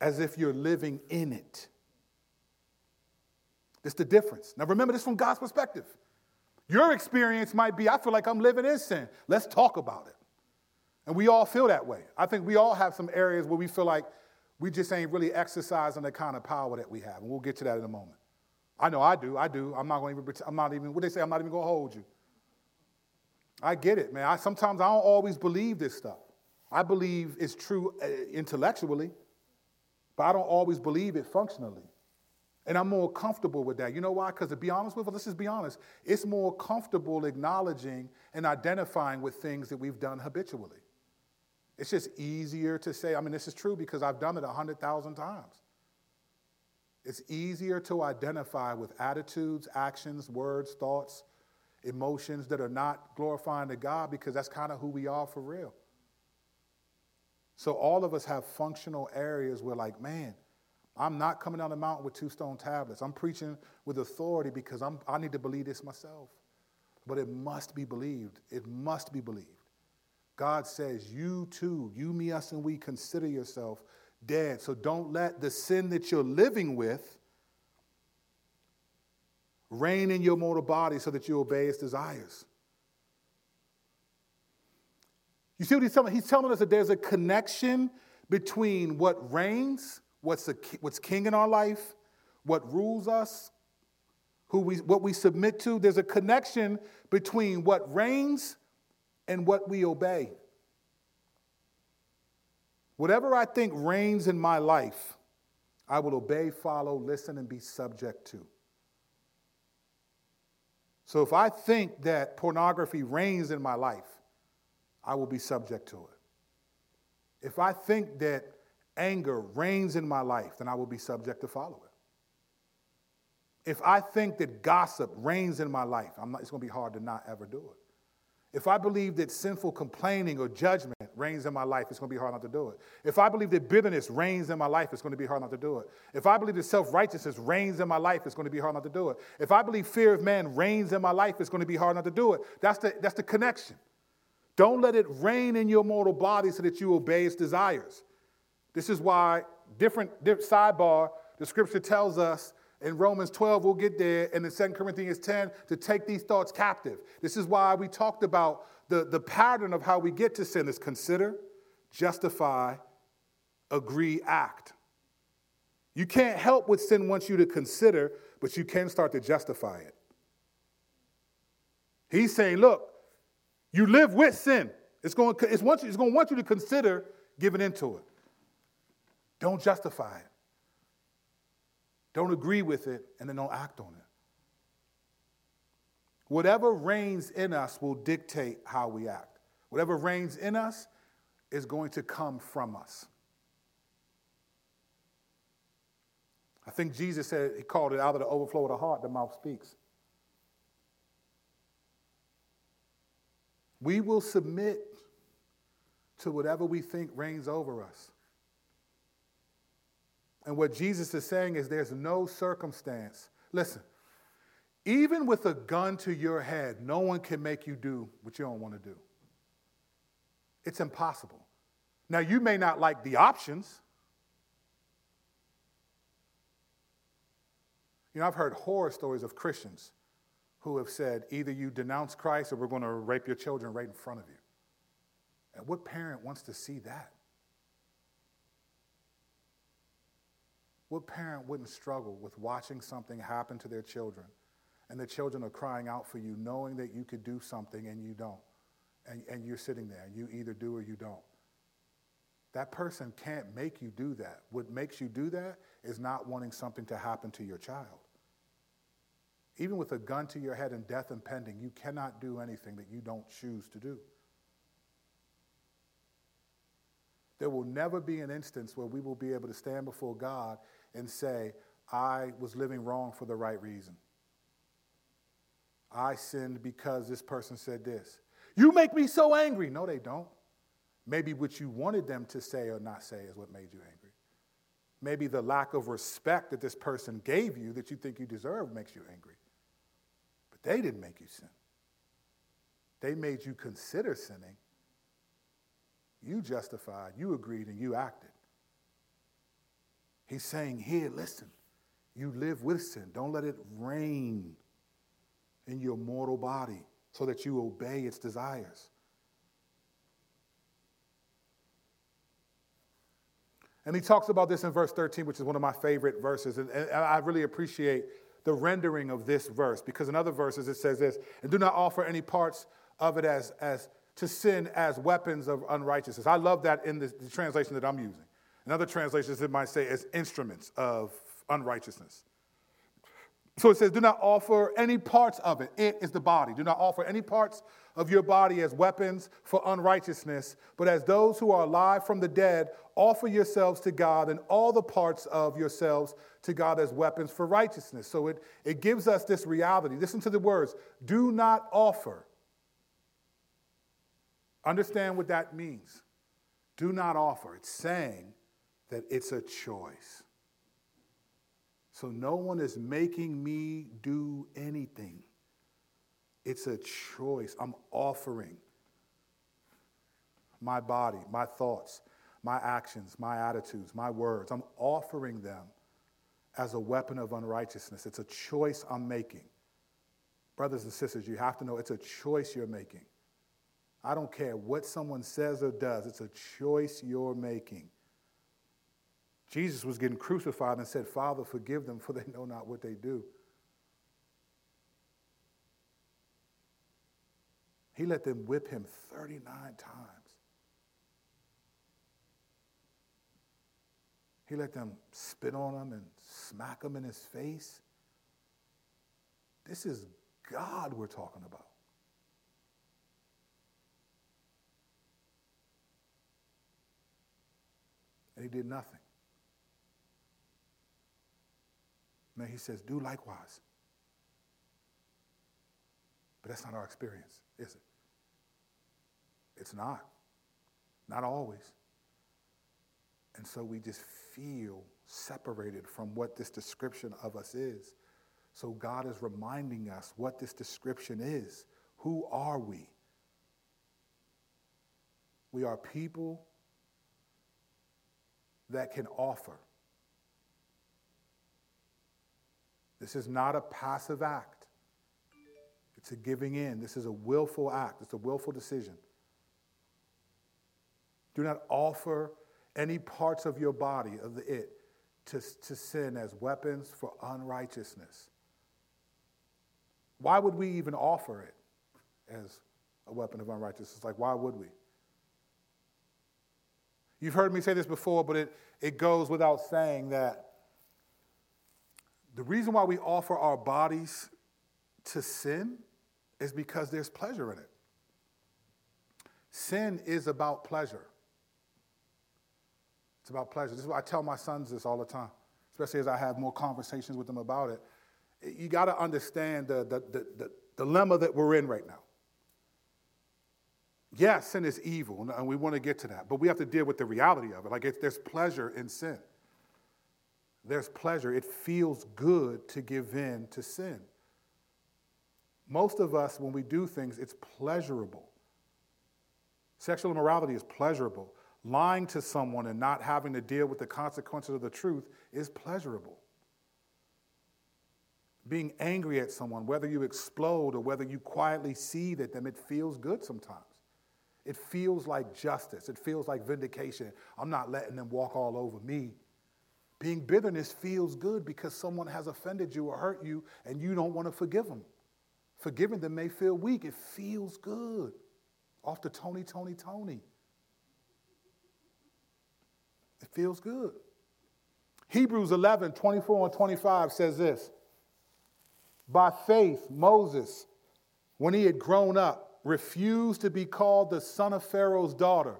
as if you're living in it. It's the difference. Now remember this from God's perspective. Your experience might be I feel like I'm living in sin. Let's talk about it. And we all feel that way. I think we all have some areas where we feel like we just ain't really exercising the kind of power that we have. And we'll get to that in a moment. I know I do. I do. I'm not going to even, I'm not even, what they say, I'm not even going to hold you. I get it, man. I, sometimes I don't always believe this stuff. I believe it's true uh, intellectually, but I don't always believe it functionally. And I'm more comfortable with that. You know why? Because to be honest with you, let's just be honest, it's more comfortable acknowledging and identifying with things that we've done habitually. It's just easier to say, I mean, this is true because I've done it a 100,000 times. It's easier to identify with attitudes, actions, words, thoughts, emotions that are not glorifying to God because that's kind of who we are for real. So all of us have functional areas where, like, man, I'm not coming down the mountain with two stone tablets. I'm preaching with authority because I'm, I need to believe this myself. But it must be believed. It must be believed. God says, You too, you, me, us, and we consider yourself dead. So don't let the sin that you're living with reign in your mortal body so that you obey its desires. You see what he's telling? He's telling us that there's a connection between what reigns, what's, a, what's king in our life, what rules us, who we, what we submit to. There's a connection between what reigns and what we obey. Whatever I think reigns in my life, I will obey, follow, listen, and be subject to. So if I think that pornography reigns in my life, I will be subject to it. If I think that anger reigns in my life, then I will be subject to follow it. If I think that gossip reigns in my life, not, it's going to be hard to not ever do it. If I believe that sinful complaining or judgment reigns in my life, it's going to be hard not to do it. If I believe that bitterness reigns in my life, it's going to be hard not to do it. If I believe that self righteousness reigns in my life, it's going to be hard not to do it. If I believe fear of man reigns in my life, it's going to be hard not to do it. That's the, that's the connection. Don't let it reign in your mortal body so that you obey its desires. This is why, different, different sidebar, the scripture tells us in Romans 12, we'll get there, and in 2 Corinthians 10, to take these thoughts captive. This is why we talked about the, the pattern of how we get to sin is consider, justify, agree, act. You can't help what sin wants you to consider, but you can start to justify it. He's saying, look, you live with sin. It's going, it's, want you, it's going to want you to consider giving into it. Don't justify it. Don't agree with it, and then don't act on it. Whatever reigns in us will dictate how we act. Whatever reigns in us is going to come from us. I think Jesus said, He called it out of the overflow of the heart, the mouth speaks. We will submit to whatever we think reigns over us. And what Jesus is saying is there's no circumstance. Listen, even with a gun to your head, no one can make you do what you don't want to do. It's impossible. Now, you may not like the options. You know, I've heard horror stories of Christians who have said, either you denounce Christ or we're going to rape your children right in front of you. And what parent wants to see that? What parent wouldn't struggle with watching something happen to their children and the children are crying out for you, knowing that you could do something and you don't? And, and you're sitting there, and you either do or you don't. That person can't make you do that. What makes you do that is not wanting something to happen to your child. Even with a gun to your head and death impending, you cannot do anything that you don't choose to do. There will never be an instance where we will be able to stand before God and say, I was living wrong for the right reason. I sinned because this person said this. You make me so angry. No, they don't. Maybe what you wanted them to say or not say is what made you angry. Maybe the lack of respect that this person gave you that you think you deserve makes you angry. But they didn't make you sin. They made you consider sinning. You justified, you agreed, and you acted. He's saying here, listen, you live with sin. Don't let it reign in your mortal body so that you obey its desires. And he talks about this in verse 13, which is one of my favorite verses. And, and, I really appreciate the rendering of this verse because in other verses it says this and do not offer any parts of it as, as to sin as weapons of unrighteousness. I love that in the, the translation that I'm using. In other translations, it might say as instruments of unrighteousness. So it says, do not offer any parts of it. It is the body. Do not offer any parts of your body as weapons for unrighteousness, but as those who are alive from the dead, offer yourselves to God and all the parts of yourselves to God as weapons for righteousness. So it, it gives us this reality. Listen to the words do not offer. Understand what that means. Do not offer. It's saying that it's a choice. So no one is making me do anything. It's a choice. I'm offering my body, my thoughts, my actions, my attitudes, my words. I'm offering them as a weapon of unrighteousness. It's a choice I'm making. Brothers and sisters, you have to know it's a choice you're making. I don't care what someone says or does, it's a choice you're making. Jesus was getting crucified and said, Father, forgive them, for they know not what they do. He let them whip him 39 times. He let them spit on him and smack him in his face. This is God we're talking about. And he did nothing. Now he says, do likewise. But that's not our experience, is it? It's not. Not always. And so we just feel separated from what this description of us is. So God is reminding us what this description is. Who are we? We are people that can offer. This is not a passive act. It's a giving in. This is a willful act. It's a willful decision. Do not offer any parts of your body, of the it, to, to sin as weapons for unrighteousness. Why would we even offer it as a weapon of unrighteousness? Like, why would we? You've heard me say this before, but it, it goes without saying that the reason why we offer our bodies to sin is because there's pleasure in it. Sin is about pleasure. It's about pleasure. This is why I tell my sons this all the time, especially as I have more conversations with them about it. You got to understand the, the, the, the dilemma that we're in right now. Yes, sin is evil, and we want to get to that, but we have to deal with the reality of it. Like, there's pleasure in sin. There's pleasure. It feels good to give in to sin. Most of us, when we do things, it's pleasurable. Sexual immorality is pleasurable lying to someone and not having to deal with the consequences of the truth is pleasurable. Being angry at someone, whether you explode or whether you quietly seethe at them, it feels good sometimes. It feels like justice. It feels like vindication. I'm not letting them walk all over me. Being bitterness feels good because someone has offended you or hurt you and you don't want to forgive them. Forgiving them may feel weak. It feels good. Off to Tony, Toni, Toné. It feels good. Hebrews 11, 24 and 25 says this By faith, Moses, when he had grown up, refused to be called the son of Pharaoh's daughter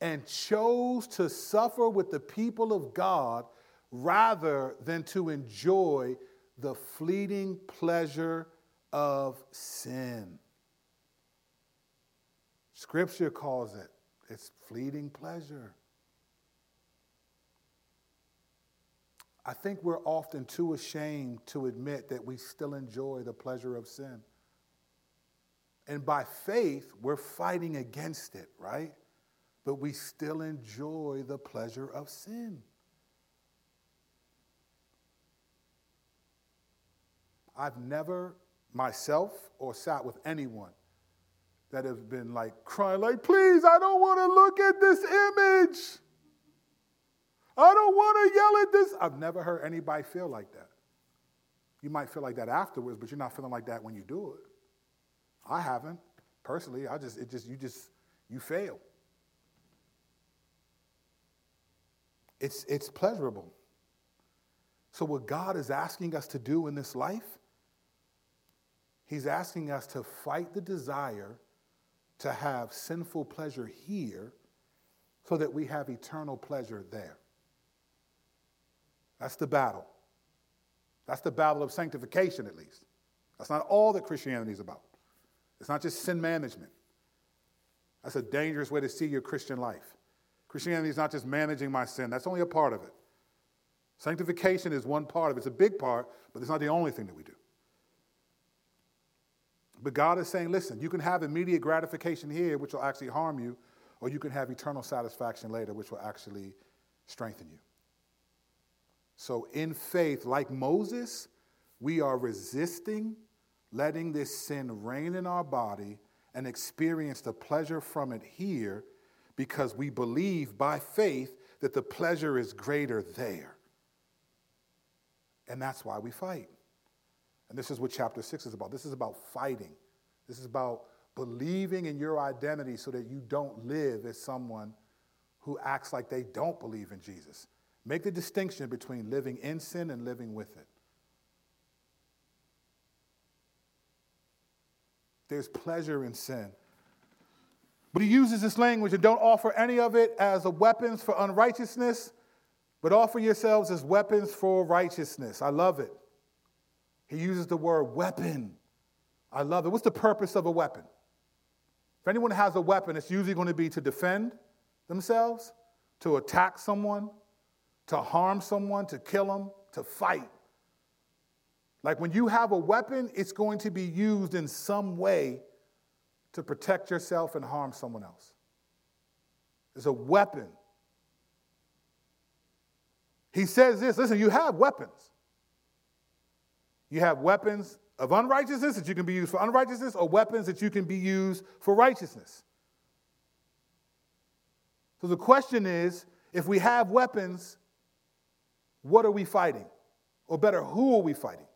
and chose to suffer with the people of God rather than to enjoy the fleeting pleasure of sin. Scripture calls it it's fleeting pleasure. I think we're often too ashamed to admit that we still enjoy the pleasure of sin. And by faith, we're fighting against it, right? But we still enjoy the pleasure of sin. I've never myself or sat with anyone that have been like crying, like, please, I don't want to look at this image. I don't want to yell at this. I've never heard anybody feel like that. You might feel like that afterwards, but you're not feeling like that when you do it. I haven't. Personally, I just, it just, you just, you fail. It's, it's pleasurable. So, what God is asking us to do in this life, He's asking us to fight the desire to have sinful pleasure here so that we have eternal pleasure there. That's the battle. That's the battle of sanctification, at least. That's not all that Christianity is about. It's not just sin management. That's a dangerous way to see your Christian life. Christianity is not just managing my sin, that's only a part of it. Sanctification is one part of it. It's a big part, but it's not the only thing that we do. But God is saying, listen, you can have immediate gratification here, which will actually harm you, or you can have eternal satisfaction later, which will actually strengthen you. So, in faith, like Moses, we are resisting letting this sin reign in our body and experience the pleasure from it here because we believe by faith that the pleasure is greater there. And that's why we fight. And this is what chapter six is about. This is about fighting. This is about believing in your identity so that you don't live as someone who acts like they don't believe in Jesus. Make the distinction between living in sin and living with it. There's pleasure in sin. But he uses this language and don't offer any of it as a weapons for unrighteousness, but offer yourselves as weapons for righteousness. I love it. He uses the word weapon. I love it. What's the purpose of a weapon? If anyone has a weapon, it's usually going to be to defend themselves, to attack someone, to harm someone, to kill them, to fight. Like when you have a weapon, it's going to be used in some way to protect yourself and harm someone else. It's a weapon. He says this listen, you have weapons. You have weapons of unrighteousness that you can be used for unrighteousness, or weapons that you can be used for righteousness. So the question is if we have weapons, what are we fighting? Or better, who are we fighting?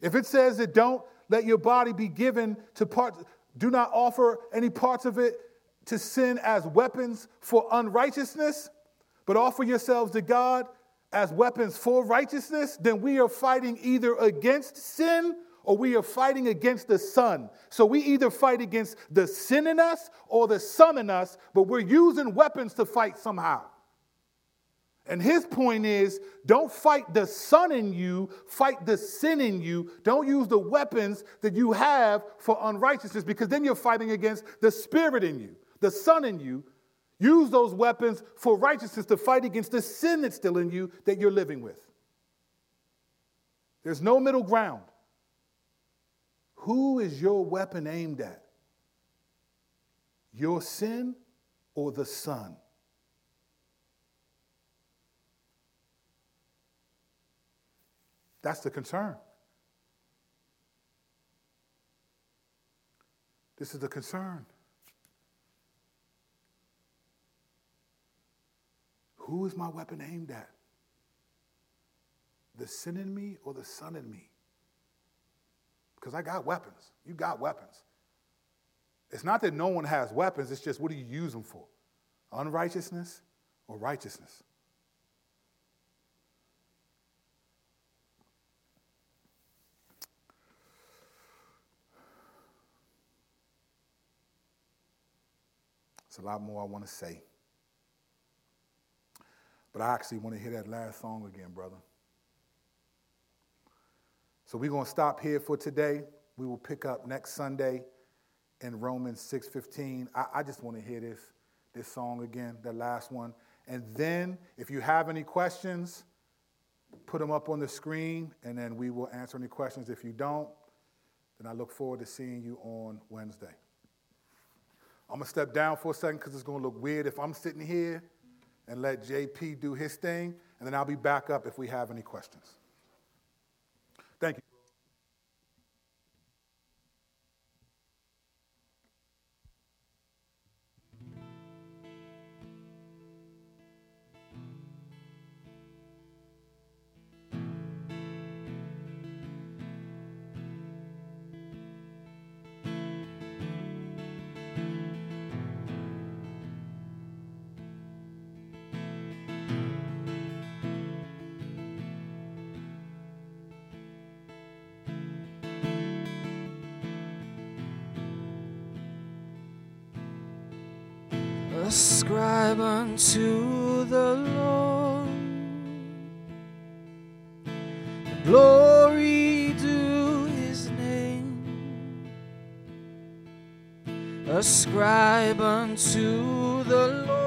If it says that don't let your body be given to parts, do not offer any parts of it to sin as weapons for unrighteousness, but offer yourselves to God as weapons for righteousness, then we are fighting either against sin or we are fighting against the Son. So we either fight against the sin in us or the Son in us, but we're using weapons to fight somehow. And his point is don't fight the son in you, fight the sin in you. Don't use the weapons that you have for unrighteousness because then you're fighting against the spirit in you, the son in you. Use those weapons for righteousness to fight against the sin that's still in you that you're living with. There's no middle ground. Who is your weapon aimed at? Your sin or the son? That's the concern. This is the concern. Who is my weapon aimed at? The sin in me or the son in me? Because I got weapons. You got weapons. It's not that no one has weapons, it's just what do you use them for? Unrighteousness or righteousness? It's a lot more I want to say. But I actually want to hear that last song again, brother. So we're going to stop here for today. We will pick up next Sunday in Romans 6:15. I, I just want to hear this, this song again, the last one. And then if you have any questions, put them up on the screen, and then we will answer any questions. If you don't, then I look forward to seeing you on Wednesday. I'm going to step down for a second because it's going to look weird if I'm sitting here and let JP do his thing, and then I'll be back up if we have any questions. Thank you. Ascribe unto the Lord glory to his name. Ascribe unto the Lord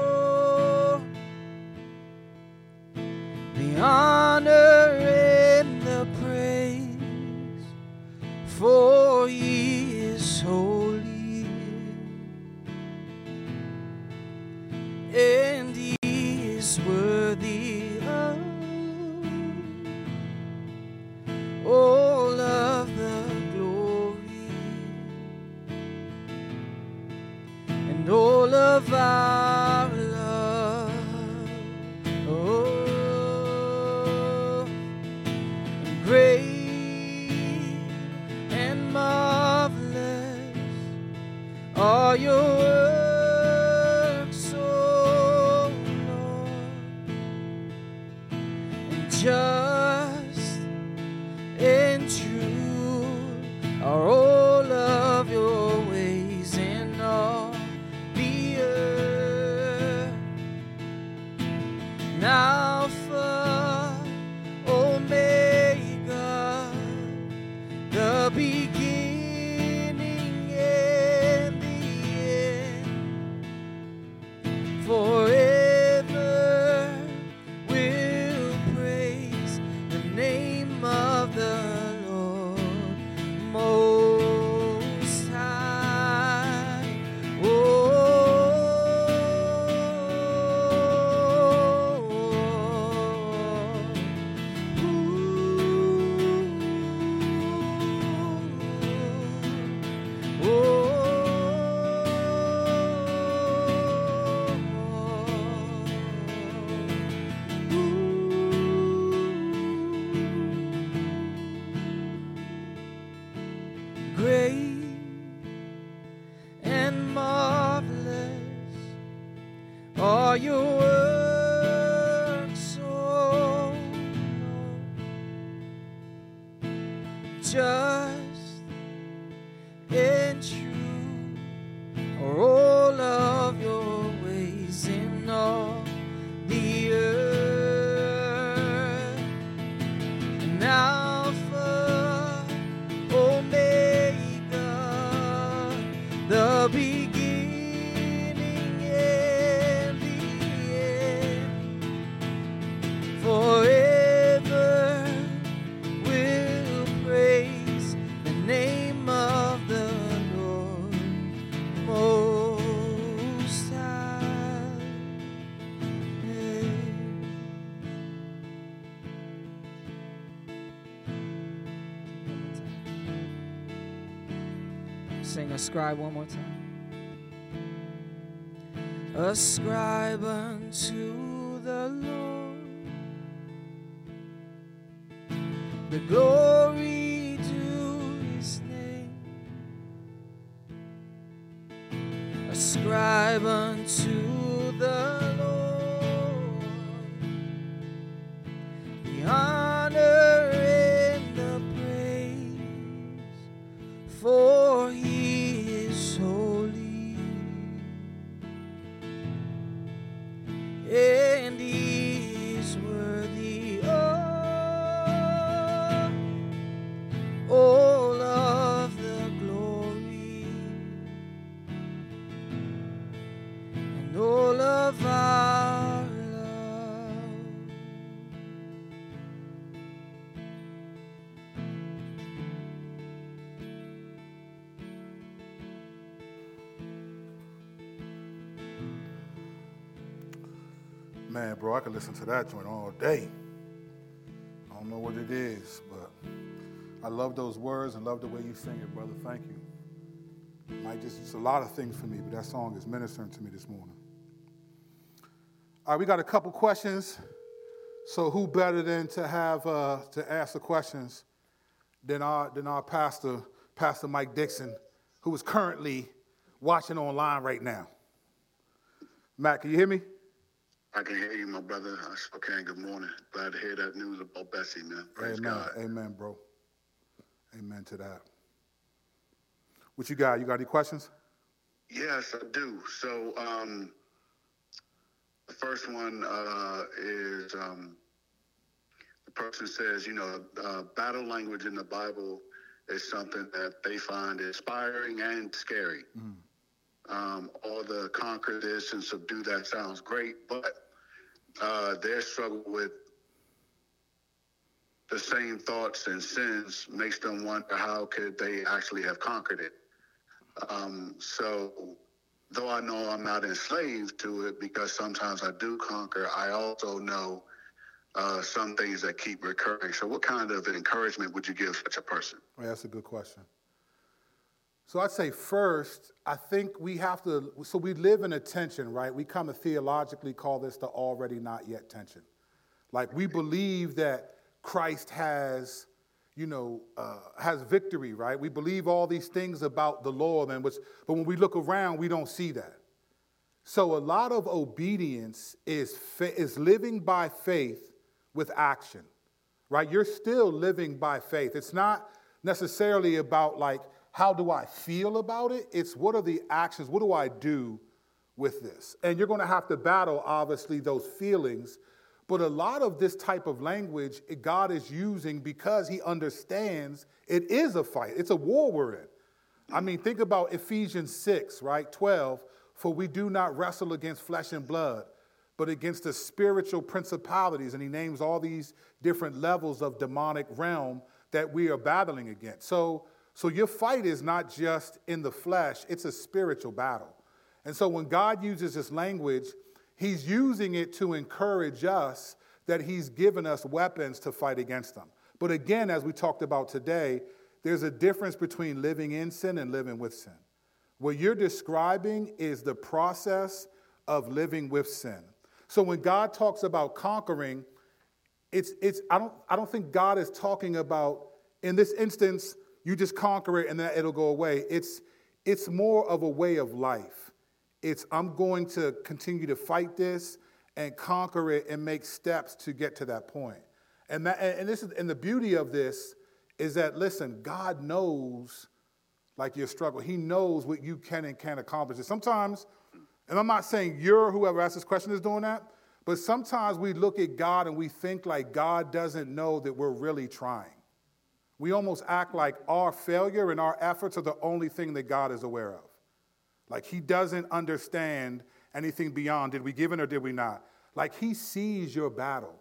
Sing ascribe one more time. Ascribe unto listen to that joint all day. I don't know what it is, but I love those words and love the way you sing it, brother. Thank you. Might just it's a lot of things for me, but that song is ministering to me this morning. All right, we got a couple questions. So who better than to have uh, to ask the questions than our than our pastor, Pastor Mike Dixon, who is currently watching online right now. Matt, can you hear me? I can hear you, my brother. I sure can. Good morning. Glad to hear that news about Bessie, man. Praise Amen. God. Amen, bro. Amen to that. What you got? You got any questions? Yes, I do. So, um, the first one uh, is um, the person says, you know, uh, battle language in the Bible is something that they find inspiring and scary. Um, all the conquer this and subdue that sounds great, but uh, their struggle with the same thoughts and sins makes them wonder how could they actually have conquered it. Um, so, though I know I'm not enslaved to it because sometimes I do conquer, I also know uh, some things that keep recurring. So, what kind of encouragement would you give such a person? Yeah, that's a good question. So I'd say first, I think we have to, so we live in a tension, right? We kind of theologically call this the already not yet tension. Like we believe that Christ has, you know, uh, has victory, right? We believe all these things about the Lord, and which, but when we look around, we don't see that. So a lot of obedience is fa- is living by faith with action, right? You're still living by faith. It's not necessarily about like how do I feel about it. It's what are the actions? What do I do with this? And you're going to have to battle obviously those feelings. But a lot of this type of language God is using because He understands it is a fight. It's a war we're in. I mean, think about Ephesians 6, right? 12. For we do not wrestle against flesh and blood, but against the spiritual principalities. And he names all these different levels of demonic realm that we are battling against. So, so your fight is not just in the flesh, it's a spiritual battle. And so when God uses this language, he's using it to encourage us that he's given us weapons to fight against them. But again, as we talked about today, there's a difference between living in sin and living with sin. What you're describing is the process of living with sin. So when God talks about conquering, it's, it's, I, don't, I don't think God is talking about, in this instance, you just conquer it and then it'll go away. It's, it's more of a way of life. It's, I'm going to continue to fight this and conquer it and make steps to get to that point. And, that, and, this is, and the beauty of this is that, listen, God knows like your struggle. He knows what you can and can't accomplish. And sometimes, and I'm not saying you're whoever asked this question is doing that, but sometimes we look at God and we think like God doesn't know that we're really trying. We almost act like our failure and our efforts are the only thing that God is aware of. Like he doesn't understand anything beyond did we give in or did we not? Like he sees your battle,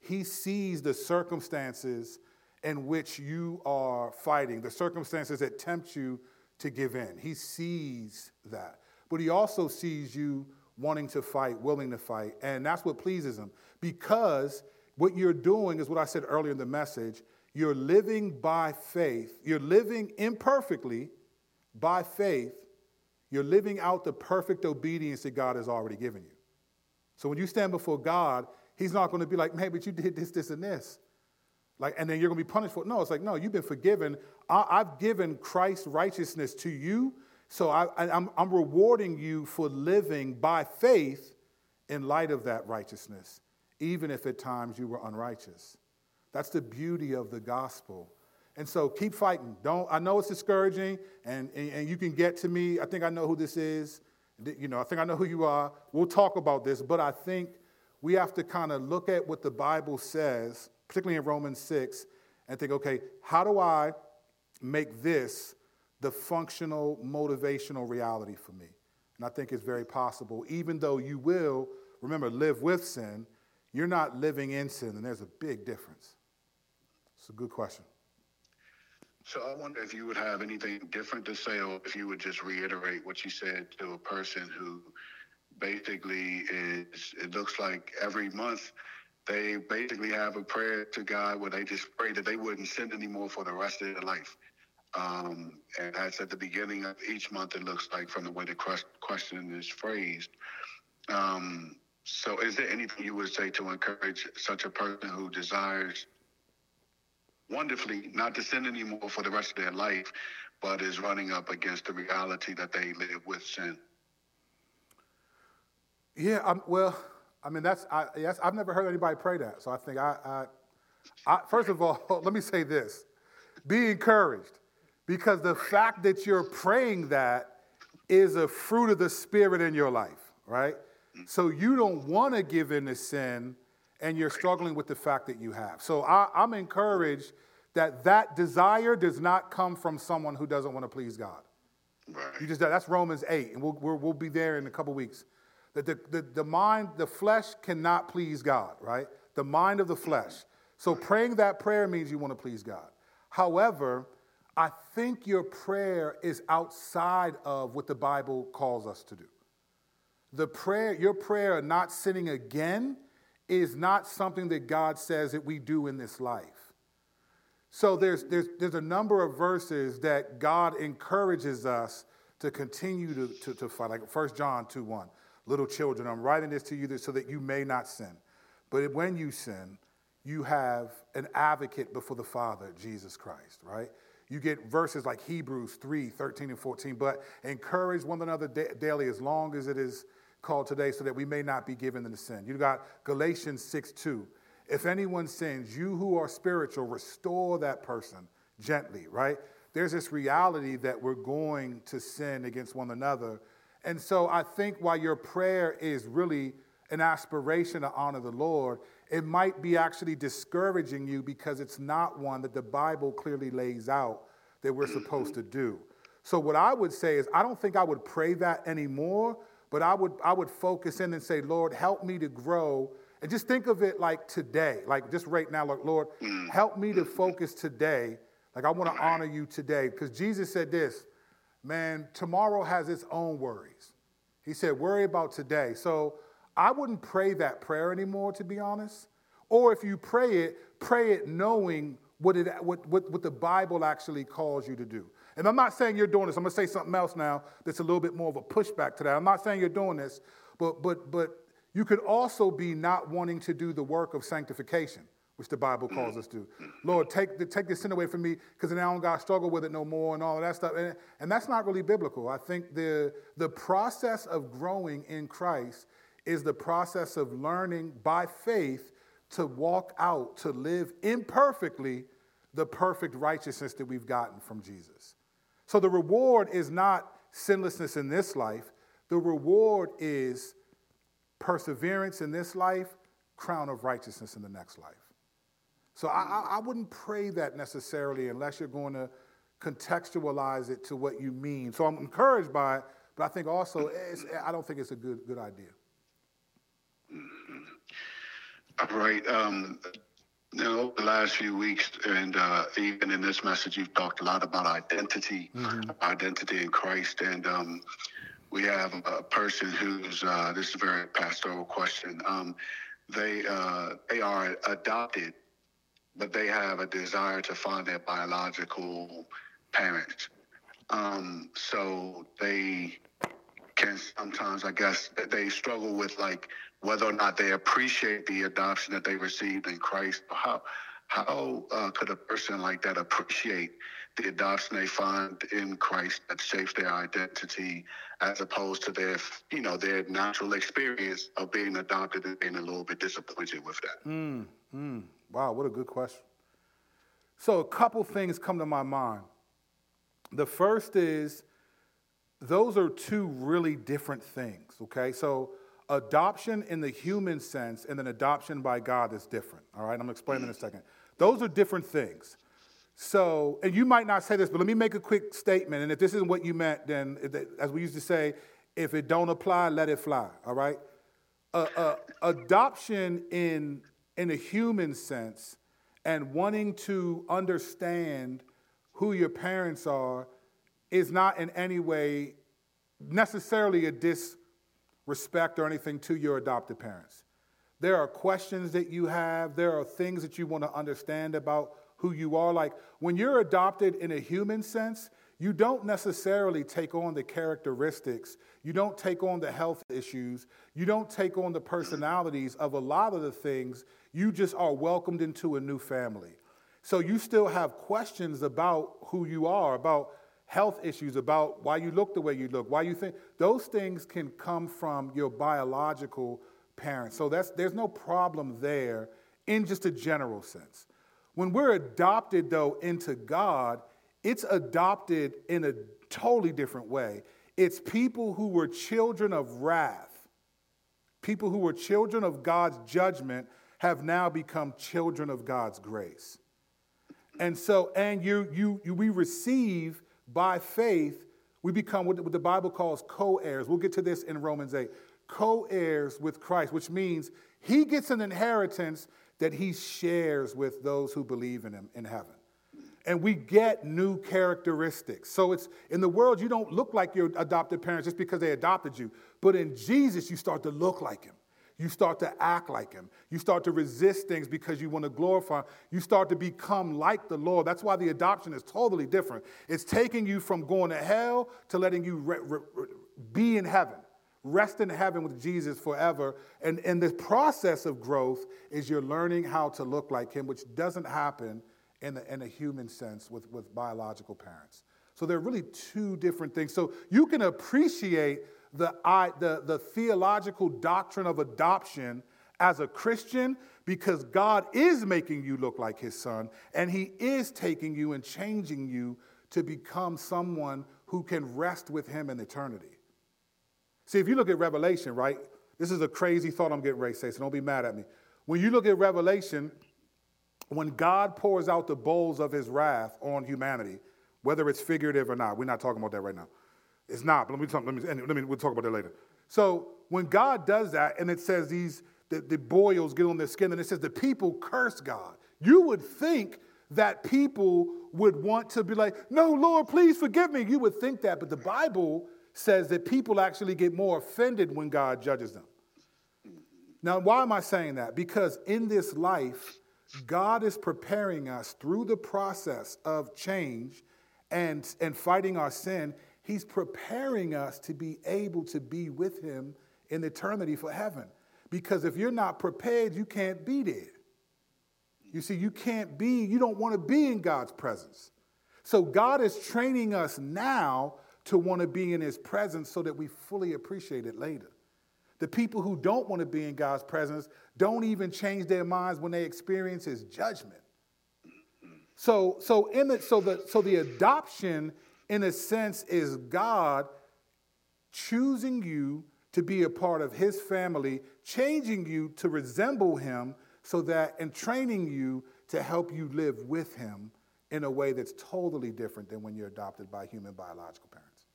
he sees the circumstances in which you are fighting, the circumstances that tempt you to give in. He sees that. But he also sees you wanting to fight, willing to fight. And that's what pleases him because what you're doing is what I said earlier in the message. You're living by faith. You're living imperfectly by faith. You're living out the perfect obedience that God has already given you. So when you stand before God, He's not going to be like, man, but you did this, this, and this. Like, and then you're going to be punished for it. No, it's like, no, you've been forgiven. I, have given Christ's righteousness to you. So I, I'm, I'm rewarding you for living by faith in light of that righteousness, even if at times you were unrighteous. That's the beauty of the gospel. And so keep fighting. Don't, I know it's discouraging, and, and, and you can get to me. I think I know who this is. You know, I think I know who you are. We'll talk about this, but I think we have to kind of look at what the Bible says particularly in Romans 6, and think, okay, how do I make this the functional, motivational reality for me? And I think it's very possible, even though you will, remember, live with sin, you're not living in sin, and there's a big difference. It's a good question. So I wonder if you would have anything different to say, or if you would just reiterate what you said to a person who basically is, it looks like every month they basically have a prayer to God where they just pray that they wouldn't sin anymore for the rest of their life. Um, and that's at the beginning of each month, it looks like, from the way the question is phrased. Um, so, is there anything you would say to encourage such a person who desires wonderfully not to sin anymore for the rest of their life, but is running up against the reality that they live with sin? Yeah, um, well, I mean, that's, I, yes, I've never heard anybody pray that. So I think I, I, I first of all, let me say this be encouraged because the fact that you're praying that is a fruit of the Spirit in your life, right? So you don't want to give in to sin and you're struggling with the fact that you have. So I, I'm encouraged that that desire does not come from someone who doesn't want to please God. Right. You just that's Romans 8, and we'll, we'll, we'll be there in a couple weeks. That the, the, the mind, the flesh cannot please God, right? The mind of the flesh. So praying that prayer means you want to please God. However, I think your prayer is outside of what the Bible calls us to do. The prayer, your prayer, not sinning again, is not something that God says that we do in this life. So there's, there's, there's a number of verses that God encourages us to continue to, to, to fight, like 1 John 2 1. Little children, I'm writing this to you so that you may not sin. But when you sin, you have an advocate before the Father, Jesus Christ, right? You get verses like Hebrews 3 13 and 14, but encourage one another daily as long as it is called today, so that we may not be given into sin. You got Galatians 6 2. If anyone sins, you who are spiritual, restore that person gently, right? There's this reality that we're going to sin against one another and so I think while your prayer is really an aspiration to honor the Lord, it might be actually discouraging you because it's not one that the Bible clearly lays out that we're supposed to do. So, what I would say is, I don't think I would pray that anymore, but I would, I would focus in and say, Lord, help me to grow. And just think of it like today, like just right now, like, Lord, mm. help me to focus today. Like, I want to honor you today. Because Jesus said this, man, tomorrow has its own worries. He said, worry about today. So I wouldn't pray that prayer anymore, to be honest. Or if you pray it, pray it knowing what, it, what, what, what the Bible actually calls you to do. And I'm not saying you're doing this. I'm going to say something else now that's a little bit more of a pushback to that. I'm not saying you're doing this, but, but, but you could also be not wanting to do the work of sanctification, which the Bible calls us to. Lord, take, the, take this sin away from me because now I don't got to struggle with it no more and all of that stuff. And, and that's not really biblical. I think the, the process of growing in Christ is the process of learning by faith to walk out, to live imperfectly the perfect righteousness that we've gotten from Jesus. So the reward is not sinlessness in this life, the reward is perseverance in this life, crown of righteousness in the next life. So I, I wouldn't pray that necessarily unless you're going to contextualize it to what you mean. So I'm encouraged by it, but I think also I don't think it's a good good idea. All right. Um, you know, the last few weeks, and uh, even in this message, you've talked a lot about identity, mm-hmm. identity in Christ, and um, we have a person who's uh, this is a very pastoral question. Um, they uh, they are adopted, but they have a desire to find their biological parents. Um, so they can sometimes, I guess, they struggle with like whether or not they appreciate the adoption that they received in Christ. How how uh, could a person like that appreciate the adoption they find in Christ that shapes their identity, as opposed to their you know their natural experience of being adopted and being a little bit disappointed with that? Mm, mm. Wow, what a good question. So a couple things come to my mind. The first is those are two really different things. Okay, so adoption in the human sense and then adoption by God is different. All right, I'm gonna explain in a second. Those are different things. So, and you might not say this, but let me make a quick statement. And if this isn't what you meant, then as we used to say, if it don't apply, let it fly. All right. Uh, uh, adoption in in a human sense and wanting to understand who your parents are is not in any way necessarily a dis respect or anything to your adopted parents. There are questions that you have, there are things that you want to understand about who you are. Like when you're adopted in a human sense, you don't necessarily take on the characteristics, you don't take on the health issues, you don't take on the personalities of a lot of the things. You just are welcomed into a new family. So you still have questions about who you are, about health issues about why you look the way you look, why you think those things can come from your biological parents. So that's there's no problem there in just a general sense. When we're adopted though into God, it's adopted in a totally different way. It's people who were children of wrath, people who were children of God's judgment have now become children of God's grace. And so, and you, you, you we receive by faith, we become what the Bible calls co heirs. We'll get to this in Romans 8. Co heirs with Christ, which means he gets an inheritance that he shares with those who believe in him in heaven. And we get new characteristics. So it's in the world, you don't look like your adopted parents just because they adopted you. But in Jesus, you start to look like him. You start to act like him. You start to resist things because you want to glorify. You start to become like the Lord. That's why the adoption is totally different. It's taking you from going to hell to letting you re- re- be in heaven, rest in heaven with Jesus forever. And, and the process of growth is you're learning how to look like him, which doesn't happen in, the, in a human sense with, with biological parents. So they're really two different things. So you can appreciate the, I, the, the theological doctrine of adoption as a Christian because God is making you look like his son and he is taking you and changing you to become someone who can rest with him in eternity. See, if you look at Revelation, right? This is a crazy thought I'm getting ready to say, so don't be mad at me. When you look at Revelation, when God pours out the bowls of his wrath on humanity, whether it's figurative or not, we're not talking about that right now. It's not, but let me talk, let me, let me, we'll talk about that later. So when God does that, and it says these the, the boils get on their skin, and it says the people curse God. You would think that people would want to be like, no, Lord, please forgive me. You would think that, but the Bible says that people actually get more offended when God judges them. Now, why am I saying that? Because in this life, God is preparing us through the process of change and, and fighting our sin. He's preparing us to be able to be with Him in eternity for heaven. Because if you're not prepared, you can't be there. You see, you can't be, you don't want to be in God's presence. So God is training us now to want to be in His presence so that we fully appreciate it later. The people who don't want to be in God's presence don't even change their minds when they experience His judgment. So, so in the, so the so the adoption, in a sense, is God choosing you to be a part of His family, changing you to resemble Him, so that and training you to help you live with Him in a way that's totally different than when you're adopted by human biological parents.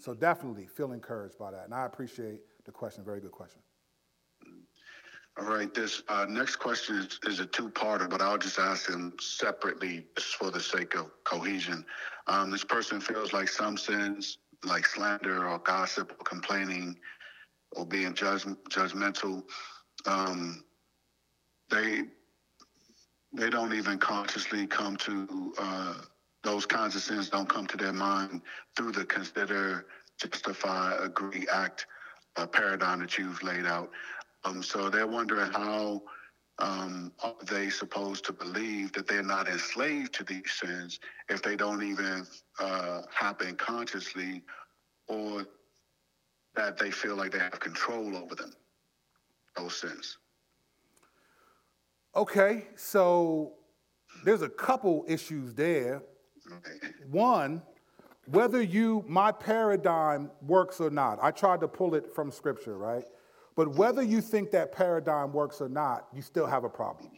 So definitely feel encouraged by that. And I appreciate the question. Very good question. All right, this uh, next question is, is a two-parter, but I'll just ask them separately just for the sake of cohesion. Um, this person feels like some sins, like slander or gossip or complaining or being judge, judgmental, um, they they don't even consciously come to uh, those kinds of sins don't come to their mind through the consider, justify, agree, act uh, paradigm that you've laid out. Um, so they're wondering how um, are they supposed to believe that they're not enslaved to these sins if they don't even uh, happen consciously or that they feel like they have control over them, those sins? Okay, so there's a couple issues there. One, whether you, my paradigm works or not, I tried to pull it from scripture, right? But whether you think that paradigm works or not, you still have a problem.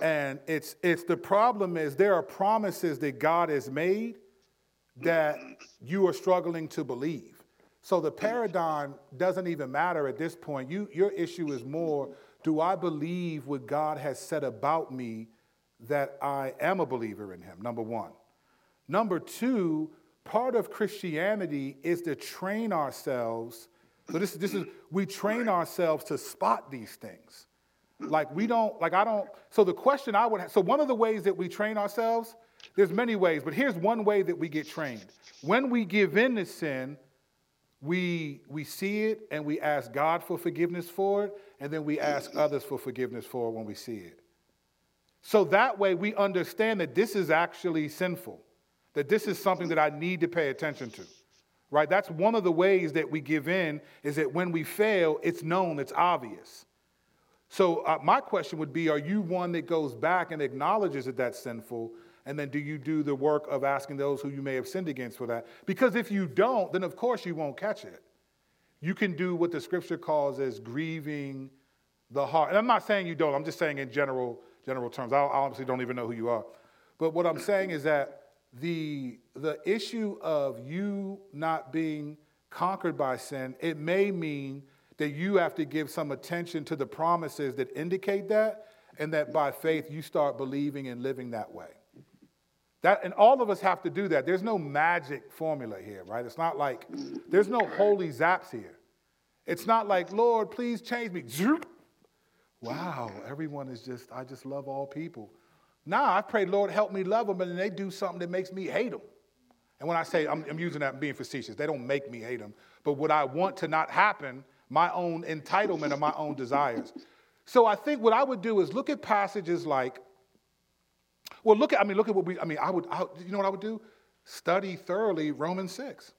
And it's, it's the problem is there are promises that God has made that you are struggling to believe. So the paradigm doesn't even matter at this point. You, your issue is more do I believe what God has said about me that I am a believer in Him? Number one. Number two, part of Christianity is to train ourselves. So this, this is we train ourselves to spot these things. Like we don't, like I don't. So the question I would have, so one of the ways that we train ourselves, there's many ways, but here's one way that we get trained. When we give in to sin, we we see it and we ask God for forgiveness for it, and then we ask others for forgiveness for it when we see it. So that way we understand that this is actually sinful that this is something that I need to pay attention to. Right? That's one of the ways that we give in is that when we fail, it's known, it's obvious. So uh, my question would be are you one that goes back and acknowledges that that's sinful and then do you do the work of asking those who you may have sinned against for that? Because if you don't, then of course you won't catch it. You can do what the scripture calls as grieving the heart. And I'm not saying you don't, I'm just saying in general, general terms. I honestly don't even know who you are. But what I'm saying is that the, the issue of you not being conquered by sin, it may mean that you have to give some attention to the promises that indicate that, and that by faith you start believing and living that way. That, and all of us have to do that. There's no magic formula here, right? It's not like there's no holy zaps here. It's not like, Lord, please change me. Wow, everyone is just, I just love all people. Now I pray, Lord, help me love them, and they do something that makes me hate them. And when I say I'm, I'm using that being facetious, they don't make me hate them. But what I want to not happen, my own entitlement or my own desires. So I think what I would do is look at passages like, well, look at, I mean, look at what we, I mean, I would, I, you know what I would do? Study thoroughly Romans 6.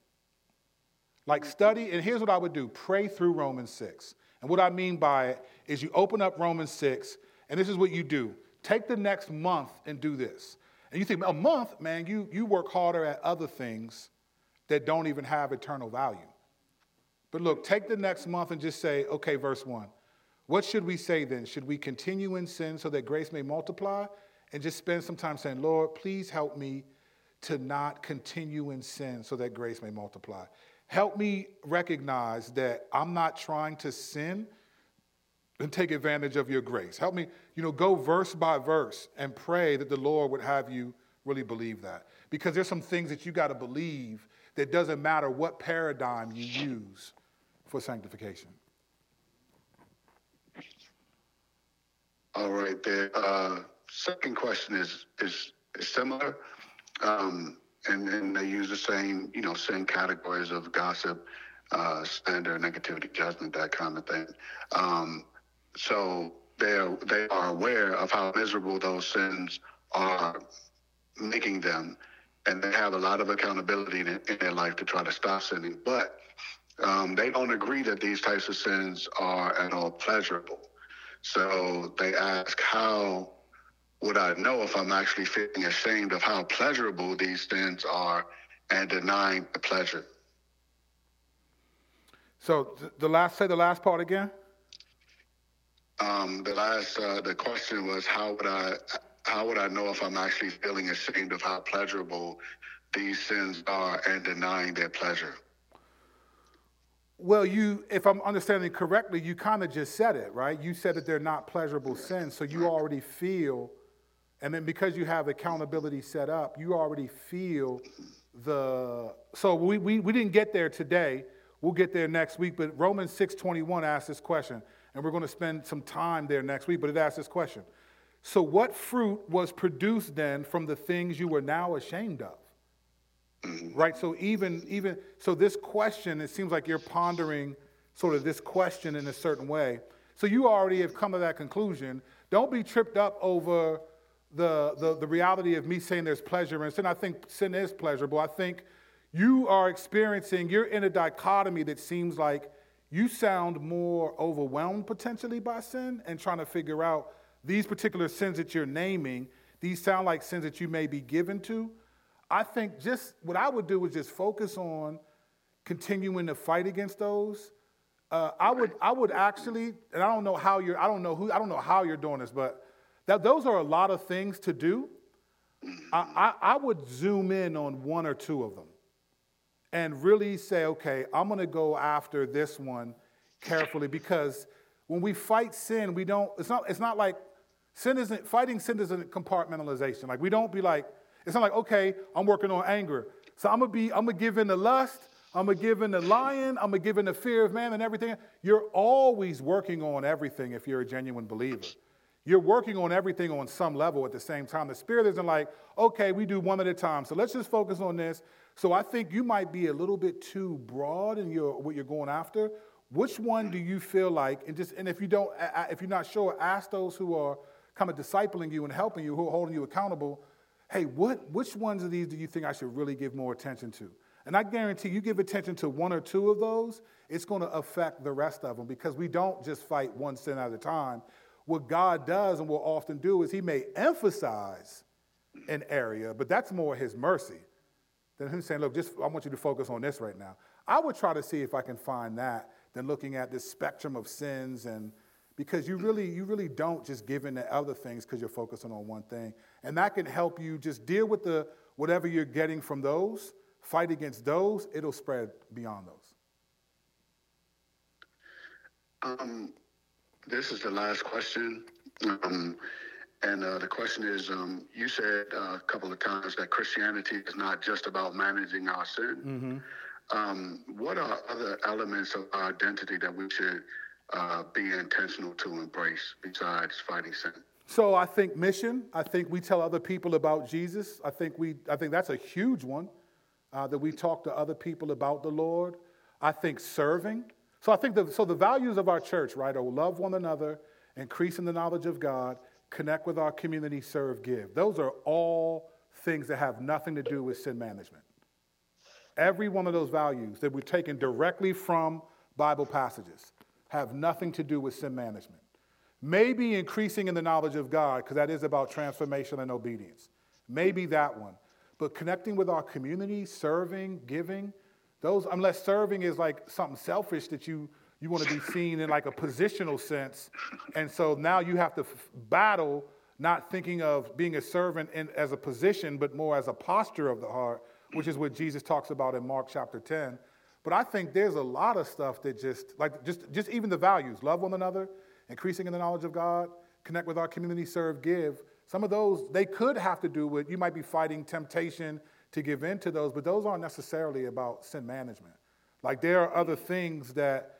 Like study, and here's what I would do pray through Romans 6. And what I mean by it is you open up Romans 6, and this is what you do Take the next month and do this. And you think, a month, man, you, you work harder at other things that don't even have eternal value. But look, take the next month and just say, okay, verse one. What should we say then? Should we continue in sin so that grace may multiply? And just spend some time saying, Lord, please help me to not continue in sin so that grace may multiply. help me recognize that I'm not trying to sin and take advantage of your grace. Help me, you know, go verse by verse and pray that the Lord would have you really believe that. Because there's some things that you got to believe that doesn't matter what paradigm you use for sanctification. All right. The uh, second question is is, is similar, um, and and they use the same you know same categories of gossip, uh, slander, negativity, judgment, that kind of thing. Um, so they are they are aware of how miserable those sins are making them, and they have a lot of accountability in, in their life to try to stop sinning. But um, they don't agree that these types of sins are at all pleasurable. So they ask, how would I know if I'm actually feeling ashamed of how pleasurable these sins are and denying the pleasure? So the last say the last part again. Um, the last uh, the question was how would I how would I know if I'm actually feeling ashamed of how pleasurable these sins are and denying their pleasure? Well, you, if I'm understanding correctly, you kind of just said it, right? You said that they're not pleasurable sins, so you already feel, and then because you have accountability set up, you already feel the. So we, we, we didn't get there today. We'll get there next week. But Romans 6:21 asks this question, and we're going to spend some time there next week. But it asks this question: So what fruit was produced then from the things you were now ashamed of? Right? So even even so this question, it seems like you're pondering sort of this question in a certain way. So you already have come to that conclusion. Don't be tripped up over the, the, the reality of me saying there's pleasure in sin. I think sin is pleasurable. I think you are experiencing, you're in a dichotomy that seems like you sound more overwhelmed potentially by sin and trying to figure out these particular sins that you're naming, these sound like sins that you may be given to. I think just what I would do is just focus on continuing to fight against those. Uh, I would I would actually, and I don't know how you're I don't know who I don't know how you're doing this, but that those are a lot of things to do. I, I, I would zoom in on one or two of them and really say, okay, I'm going to go after this one carefully because when we fight sin, we don't. It's not. It's not like sin isn't fighting. Sin isn't compartmentalization. Like we don't be like. It's not like okay, I'm working on anger, so I'm gonna be. I'm gonna give in the lust. I'm gonna give in the lying. I'm gonna give in the fear of man and everything. You're always working on everything if you're a genuine believer. You're working on everything on some level at the same time. The Spirit isn't like, okay, we do one at a time. So let's just focus on this. So I think you might be a little bit too broad in your what you're going after. Which one do you feel like? And just and if you don't, if you're not sure, ask those who are kind of discipling you and helping you, who are holding you accountable. Hey, what which ones of these do you think I should really give more attention to? And I guarantee you give attention to one or two of those, it's going to affect the rest of them because we don't just fight one sin at a time. What God does and will often do is He may emphasize an area, but that's more His mercy than Him saying, Look, just I want you to focus on this right now. I would try to see if I can find that than looking at this spectrum of sins and because you really you really don't just give in to other things because you're focusing on one thing and that can help you just deal with the whatever you're getting from those fight against those it'll spread beyond those Um, this is the last question. Um, and uh, the question is um, you said uh, a couple of times that Christianity is not just about managing our sin. Um, what are other elements of our identity that we should uh, be intentional to embrace besides fighting sin? so i think mission i think we tell other people about jesus i think we i think that's a huge one uh, that we talk to other people about the lord i think serving so i think the, so the values of our church right are love one another increase in the knowledge of god connect with our community serve give those are all things that have nothing to do with sin management Every one of those values that we've taken directly from Bible passages have nothing to do with sin management. Maybe increasing in the knowledge of God, because that is about transformation and obedience. Maybe that one. But connecting with our community, serving, giving, those, unless serving is like something selfish that you, you want to be seen in like a positional sense. And so now you have to f- battle not thinking of being a servant in, as a position, but more as a posture of the heart which is what Jesus talks about in Mark chapter 10. But I think there's a lot of stuff that just, like, just, just even the values love one another, increasing in the knowledge of God, connect with our community, serve, give. Some of those, they could have to do with, you might be fighting temptation to give in to those, but those aren't necessarily about sin management. Like, there are other things that,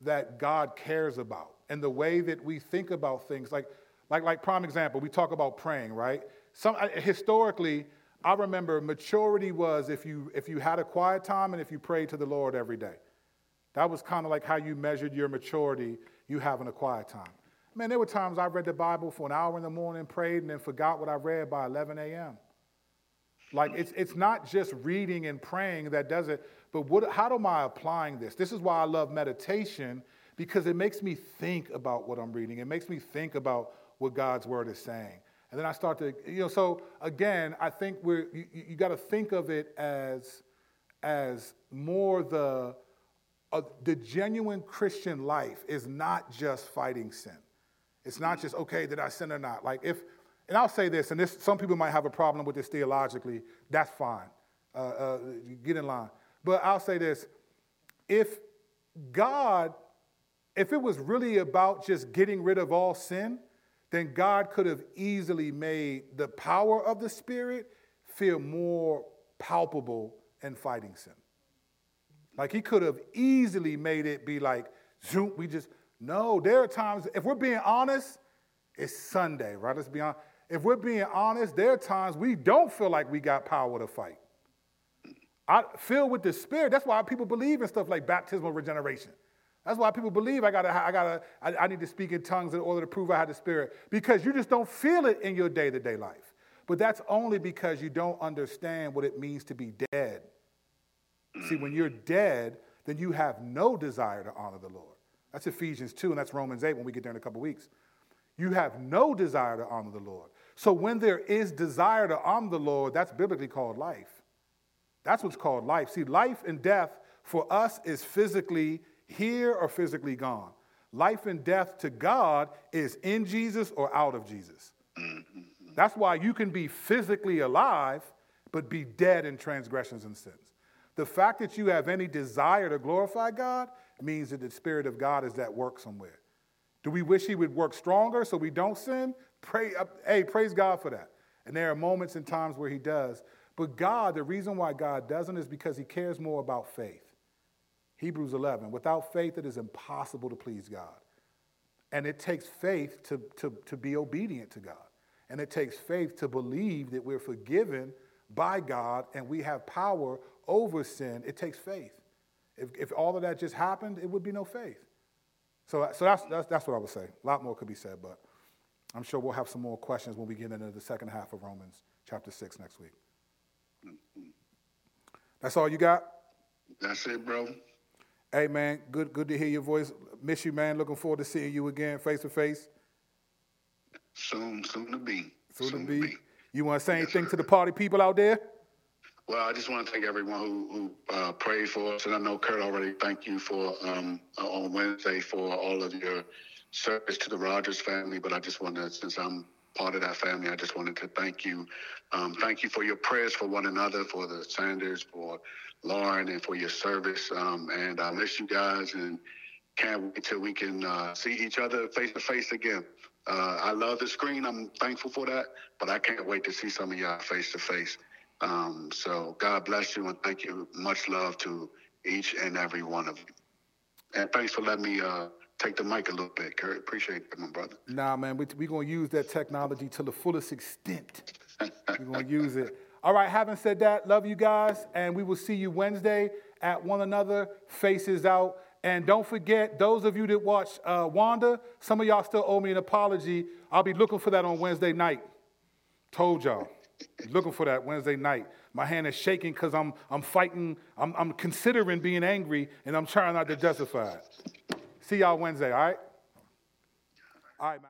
that God cares about and the way that we think about things. Like, like, like prime example, we talk about praying, right? Some, historically, I remember maturity was if you, if you had a quiet time and if you prayed to the Lord every day. That was kind of like how you measured your maturity, you having a quiet time. Man, there were times I read the Bible for an hour in the morning, prayed, and then forgot what I read by 11 a.m. Like, it's, it's not just reading and praying that does it, but what, how am I applying this? This is why I love meditation because it makes me think about what I'm reading. It makes me think about what God's word is saying. And then I start to, you know, so again, I think we're, you, you got to think of it as, as more the, uh, the genuine Christian life is not just fighting sin. It's not just, okay, did I sin or not? Like if, and I'll say this, and this, some people might have a problem with this theologically, that's fine. Uh, uh, get in line. But I'll say this if God, if it was really about just getting rid of all sin, then God could have easily made the power of the Spirit feel more palpable in fighting sin. Like he could have easily made it be like, zoom, we just, no, there are times, if we're being honest, it's Sunday, right? Let's be honest. If we're being honest, there are times we don't feel like we got power to fight. I filled with the Spirit. That's why people believe in stuff like baptismal regeneration. That's why people believe I gotta, I gotta, I, I need to speak in tongues in order to prove I have the Spirit because you just don't feel it in your day-to-day life. But that's only because you don't understand what it means to be dead. See, when you're dead, then you have no desire to honor the Lord. That's Ephesians 2, and that's Romans 8 when we get there in a couple weeks. You have no desire to honor the Lord. So when there is desire to honor the Lord, that's biblically called life. That's what's called life. See, life and death for us is physically here or physically gone. Life and death to God is in Jesus or out of Jesus. Mm-hmm. That's why you can be physically alive, but be dead in transgressions and sins. The fact that you have any desire to glorify God means that the Spirit of God is at work somewhere. Do we wish He would work stronger so we don't sin? Pray, hey, praise God for that. And there are moments and times where He does. But God, the reason why God doesn't is because He cares more about faith. Hebrews 11. Without faith, it is impossible to please God. And it takes faith to, to, to be obedient to God. And it takes faith to believe that we're forgiven by God and we have power over sin. It takes faith. If, if all of that just happened, it would be no faith. So, so that's, that's, that's what I would say. A lot more could be said, but I'm sure we'll have some more questions when we get into the second half of Romans chapter 6 next week. That's all you got? That's it, bro. Hey man, good good to hear your voice. Miss you, man. Looking forward to seeing you again face to face. Soon, soon to be. Soon, to, be. You want to say anything to the party people out there? Well, I just want to thank everyone who, who uh, prayed for us, and I know Kurt already thanked you for um, on Wednesday for all of your service to the Rogers family. But I just wanted, since I'm part of that family, I just wanted to thank you. Um, thank you for your prayers for one another, for the Sanders, for Lauren, and for your service. Um, and I miss you guys and can't wait till we can uh, see each other face to face again. Uh, I love the screen. I'm thankful for that, but I can't wait to see some of y'all face to face. Um, so God bless you and thank you. Much love to each and every one of you. And thanks for letting me uh, take the mic a little bit, Kurt. Appreciate it, my brother. Nah, man, we're we going to use that technology to the fullest extent. we're going to use it. All right, having said that, love you guys, and we will see you Wednesday at one another, faces out. And don't forget, those of you that watch uh, Wanda, some of y'all still owe me an apology. I'll be looking for that on Wednesday night. Told y'all. looking for that Wednesday night. My hand is shaking because I'm, I'm fighting, I'm, I'm considering being angry, and I'm trying not to justify it. See y'all Wednesday, all right? All right, man.